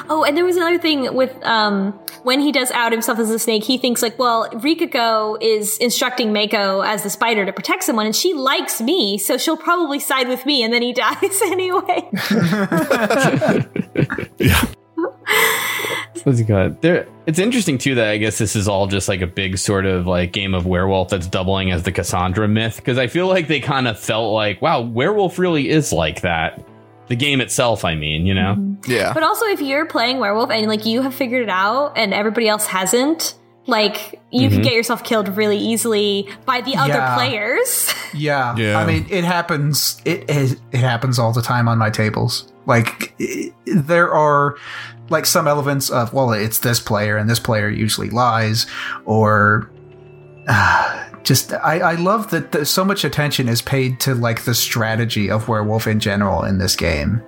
Oh, and there was another thing with um when he does out himself as a snake, he thinks like, well, Rikako is instructing Mako as the spider to protect someone, and she likes me, so she'll probably side with me, and then he (laughs) dies anyway. Yeah. what's it called? There, it's interesting too that I guess this is all just like a big sort of like game of werewolf that's doubling as the Cassandra myth because I feel like they kind of felt like, wow, werewolf really is like that. The game itself, I mean, you know. Yeah. But also, if you're playing werewolf and like you have figured it out and everybody else hasn't, like you can get yourself killed really easily by the other Yeah. players. yeah, (laughs) Yeah. I mean, it happens. It it, it happens all the time on my tables. Like i there are like some elements of well, it's this player and this player usually lies, or (sighs) uh, just I, I love that the, so much attention is paid to like the strategy of werewolf in general in this game.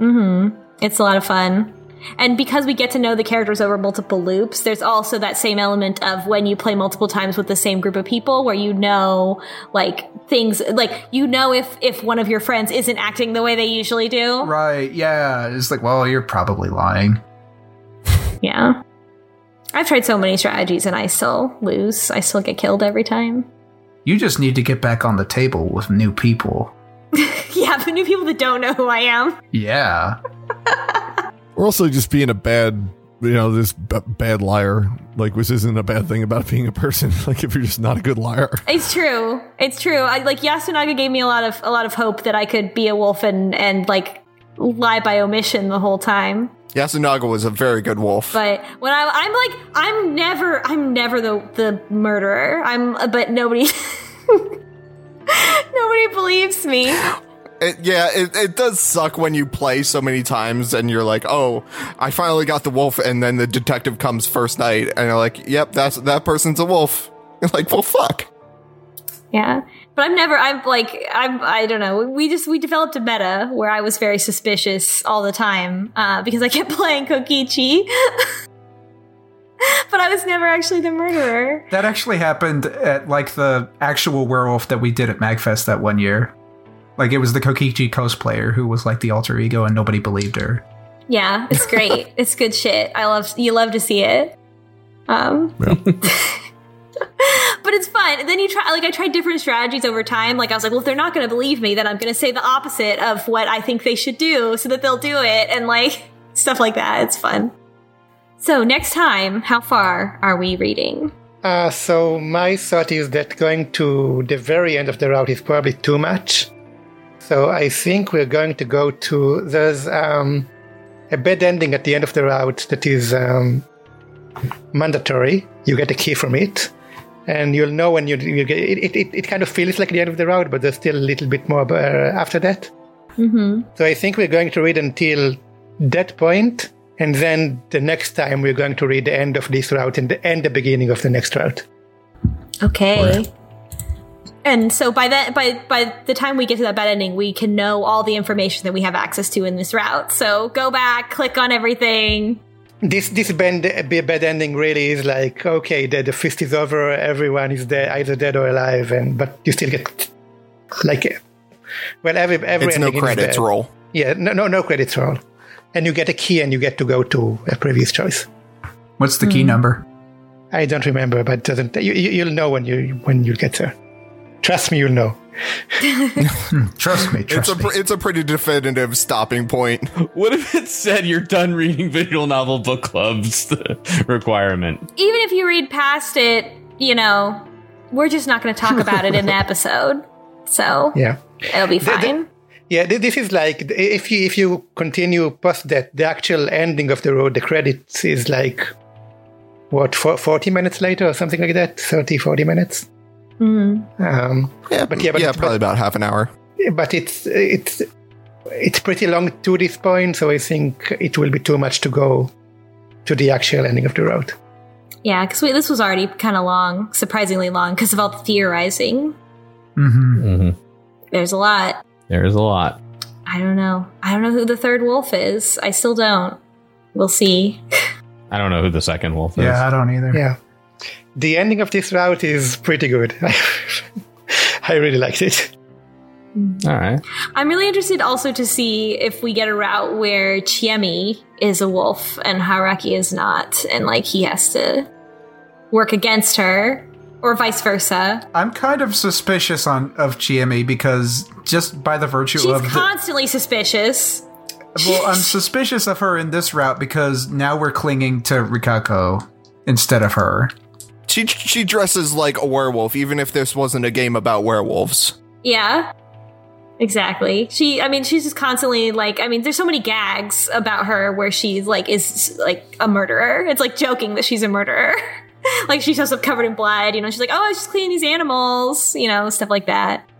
mm-hmm. It's a lot of fun. And because we get to know the characters over multiple loops, there's also that same element of when you play multiple times with the same group of people where you know like things like you know if if one of your friends isn't acting the way they usually do. Right? Yeah, it's like well, you're probably lying. (laughs) Yeah. I've tried so many strategies and I still lose. I still get killed every time. You just need to get back on the table with new people. (laughs) yeah, the new people that don't know who I am. Yeah. (laughs) Or also just being a bad you know this b- bad liar. Like this isn't a bad thing about being a person. (laughs) Like if you're just not a good liar. It's true. It's true. I, like Yasunaga gave me a lot of a lot of hope that I could be a wolf and and like lie by omission the whole time. Yasunaga was a very good wolf. But when I, I'm like, I'm never, I'm never the the murderer. I'm, but nobody, (laughs) nobody believes me. It, yeah, it, it does suck when you play so many times and you're like, oh, I finally got the wolf, and then the detective comes first night, and you're like, yep, that's that person's a wolf. (laughs) You're like, well, fuck. Yeah. But I'm never, I'm like, I'm, I don't know. We just, we developed a meta where I was very suspicious all the time, uh, because I kept (laughs) playing Kokichi. (laughs) but I was never actually the murderer. That actually happened at like the actual werewolf that we did at Magfest that one year. Like it was the Kokichi cosplayer who was like the alter ego and nobody believed her. Yeah, it's great. (laughs) it's good shit. I love, you love to see it. Um, Yeah. But it's fun. And then you try, like, I tried different strategies over time. Like, I was like, well, if they're not going to believe me, then I'm going to say the opposite of what I think they should do so that they'll do it. And like, (laughs) stuff like that. It's fun. So, next time, how far are we reading? Uh, so my thought is that going to the very end of the route is probably too much. So I think we're going to go to there's um, a bad ending at the end of the route that is um, mandatory. You get a key from it, and you'll know when you, you get it, it. It kind of feels like the end of the route, but there's still a little bit more uh, after that. Mm-hmm. So I think we're going to read until that point, and then the next time we're going to read the end of this route and the and the beginning of the next route. Okay. And so by that by by the time we get to that bad ending, we can know all the information that we have access to in this route. So go back, click on everything. This this bad, bad ending really is like okay, the, the feast is over, everyone is dead, either dead or alive, and but you still get like well every every It's no credits roll. Yeah, no no no credits roll, and you get a key and you get to go to a previous choice. What's the key hmm. number? I don't remember, but doesn't you, you you'll know when you when you get there. Trust me, you'll know. (laughs) Trust me, It's a me. it's a pretty definitive stopping point. (laughs) What if it said you're done reading visual novel book clubs (laughs) requirement? Even if you read past it, you know, we're just not going to talk about it in the episode. So Yeah. it'll be The- the- fine. Yeah, this is like if you if you continue past that, the actual ending of the road, the credits is like what 40 minutes later or something like that 30 40 minutes um, Yeah, But yeah, but- yeah, probably about half an hour. but it's it's it's pretty long to this point so i think it will be too much to go to the actual ending of the road Yeah, because this was already kind of long, surprisingly long, because of all the theorizing. hmm Mm-hmm. There's a lot. There is a lot. I don't know. I don't know who the third wolf is. I still don't. We'll see. (laughs) I don't know who the second wolf is. Yeah, I don't either. yeah the ending of this route is pretty good (laughs) i really liked it All right. I'm really interested also to see if we get a route where Chiemi is a wolf and Haruaki is not, and like he has to work against her, or vice versa. I'm kind of suspicious on of Chiemi because just by the virtue She's of the, constantly suspicious. well, I'm (laughs) suspicious of her in this route because now we're clinging to Rikako instead of her. She she dresses like a werewolf, even if this wasn't a game about werewolves. Yeah. Exactly. She I mean she's just constantly like I mean there's so many gags about her where she's like is like a murderer. It's like joking that she's a murderer. (laughs) like she shows up covered in blood, you know, she's like, "Oh, I was just cleaning these animals," you know, stuff like that.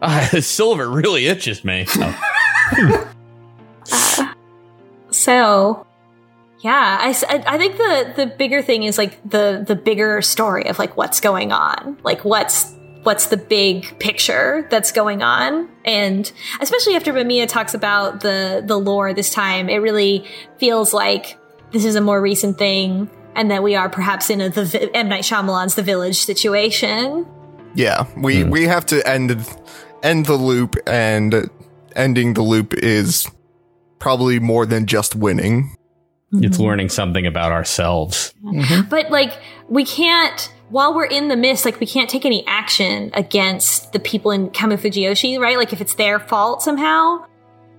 Ah, (laughs) silver really itches me. Oh. (laughs) So, yeah, I, I think the the bigger thing is like the the bigger story of like what's going on, like what's what's the big picture that's going on, and especially after Mamiya talks about the the lore this time, it really feels like this is a more recent thing, and that we are perhaps in a the M Night Shyamalan's The Village situation. Yeah, we hmm. we have to end end the loop, and ending the loop is probably more than just winning. It's learning something about ourselves. But like we can't while we're in the mist, like we can't take any action against the people in Kamufujioshi, right? Like if it's their fault somehow.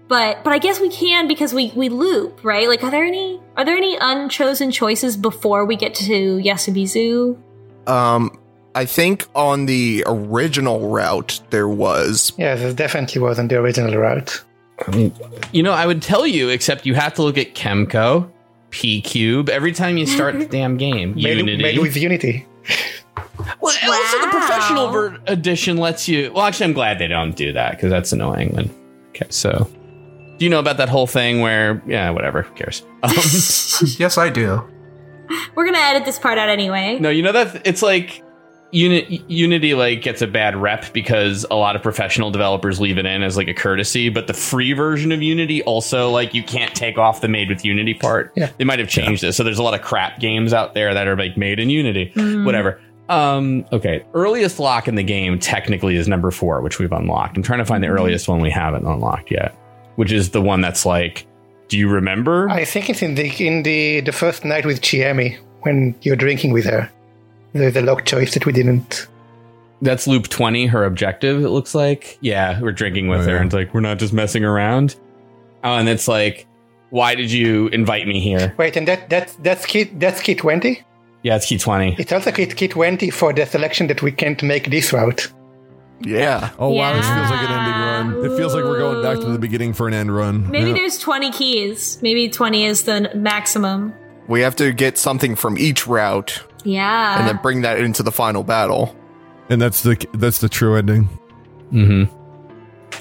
but but I guess we can because we we loop, right? Like, are there any are there any unchosen choices before we get to Yasumizu? Um, I think on the original route there was. Yeah, there definitely wasn't the original route. I mean, you know, I would tell you, except you have to look at Kemco, PQube every time you start the (laughs) damn game. Made, Unity. made with Unity. well, also the professional ver- edition lets you. Well, actually, I'm glad they don't do that because that's annoying. Then, okay, so do you know about that whole thing where? Yeah, whatever. Who cares? (laughs) Um, Yes, I do. We're gonna edit this part out anyway. no, you know that it's like. Uni- Unity like gets a bad rep because a lot of professional developers leave it in as like a courtesy, but the free version of Unity also like you can't take off the made with Unity part. Yeah. They might have changed it. So there's a lot of crap games out there that are like made in Unity. Whatever. Um, okay. Earliest lock in the game technically is number four, which we've unlocked. I'm trying to find the earliest one we haven't unlocked yet, which is the one that's like, do you remember? I think it's in the in the the first night with Chiemi when you're drinking with her. There's a lock choice that we didn't. that's loop 20, her objective, it looks like. Yeah, we're drinking with Oh, her yeah. and it's like, we're not just messing around. Oh, and it's like, why did you invite me here? Wait, and that that's that's key that's key twenty. Yeah, it's key 20. It's also key key twenty for the selection that we can't make this route. Yeah. Oh wow, this feels like an Yeah. ending run. It feels like we're going back to the beginning for an end run. Maybe Yeah. there's 20 keys. Maybe 20 is the maximum. We have to get something from each route Yeah. and then bring that into the final battle. and that's the that's the true ending. Mm-hmm.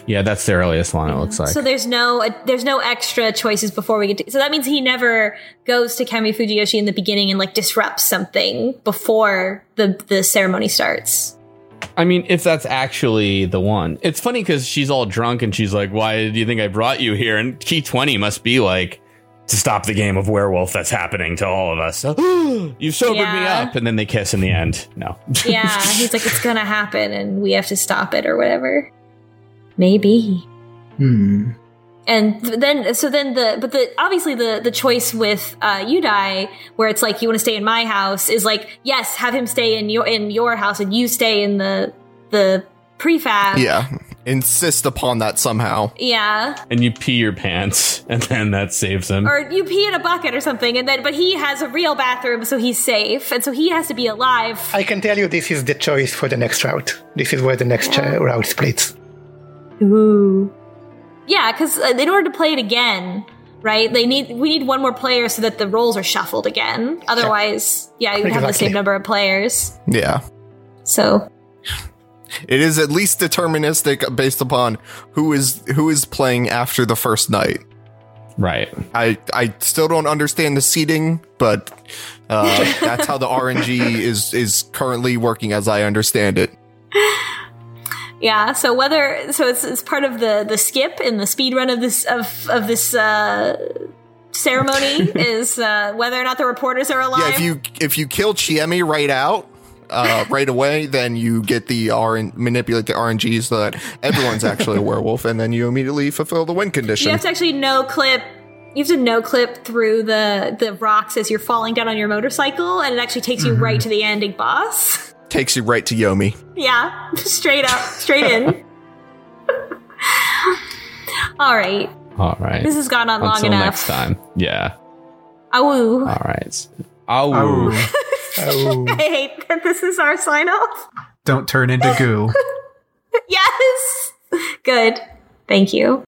Yeah, that's the earliest one, it looks like. so there's no uh, there's no extra choices before we get to. So that means he never goes to Kami Fujiyoshi in the beginning and like disrupts something before the the ceremony starts. I mean, if that's actually the one. It's funny because she's all drunk and she's like, Why do you think I brought you here? And key 20 must be like, to stop the game of werewolf that's happening to all of us. (gasps) You've sobered me up. And then they kiss in the end. No. (laughs) Yeah, he's like it's gonna happen and we have to stop it or whatever. Maybe. Hmm. And th- then, so then the, but the, obviously the, the choice with, uh, Udai, where it's like, you want to stay in my house is like, yes, have him stay in your, in your house and you stay in the, the prefab. Yeah. Insist upon that somehow. Yeah. and you pee your pants (laughs) and then that saves him. Or you pee in a bucket or something and then, but he has a real bathroom so he's safe and so he has to be alive. I can tell you this is the choice for the next route. This is where the next uh, route splits. Ooh. Yeah, because uh, in order to play it again, right? They need we need one more player so that the roles are shuffled again. Otherwise, yeah, you would have the same number of players. Yeah. So It is at least deterministic based upon who is who is playing after the first night. Right. I I still don't understand the seating, but uh, (laughs) that's how the RNG is is currently working as I understand it. yeah, so whether so it's, it's part of the the skip in the speed run of this of of this uh, ceremony (laughs) is uh, whether or not the reporters are alive. Yeah, if you if you kill Chiemi right out, uh, right away, then you get the RN manipulate the RNGs so that everyone's (laughs) actually a werewolf, and then you immediately fulfill the win condition. you have to actually no clip. You have to no clip through the the rocks as you're falling down on your motorcycle, and it actually takes you right to the ending boss. Takes you right to Yomi. Yeah, (laughs) straight up, straight in. (laughs) All right, All right. this has gone on long enough. next time. Yeah. Awoo. All right. Ow. Oh, Oh. (laughs) I hate that this is our sign off. don't turn into goo. (laughs) Yes. Good. Thank you.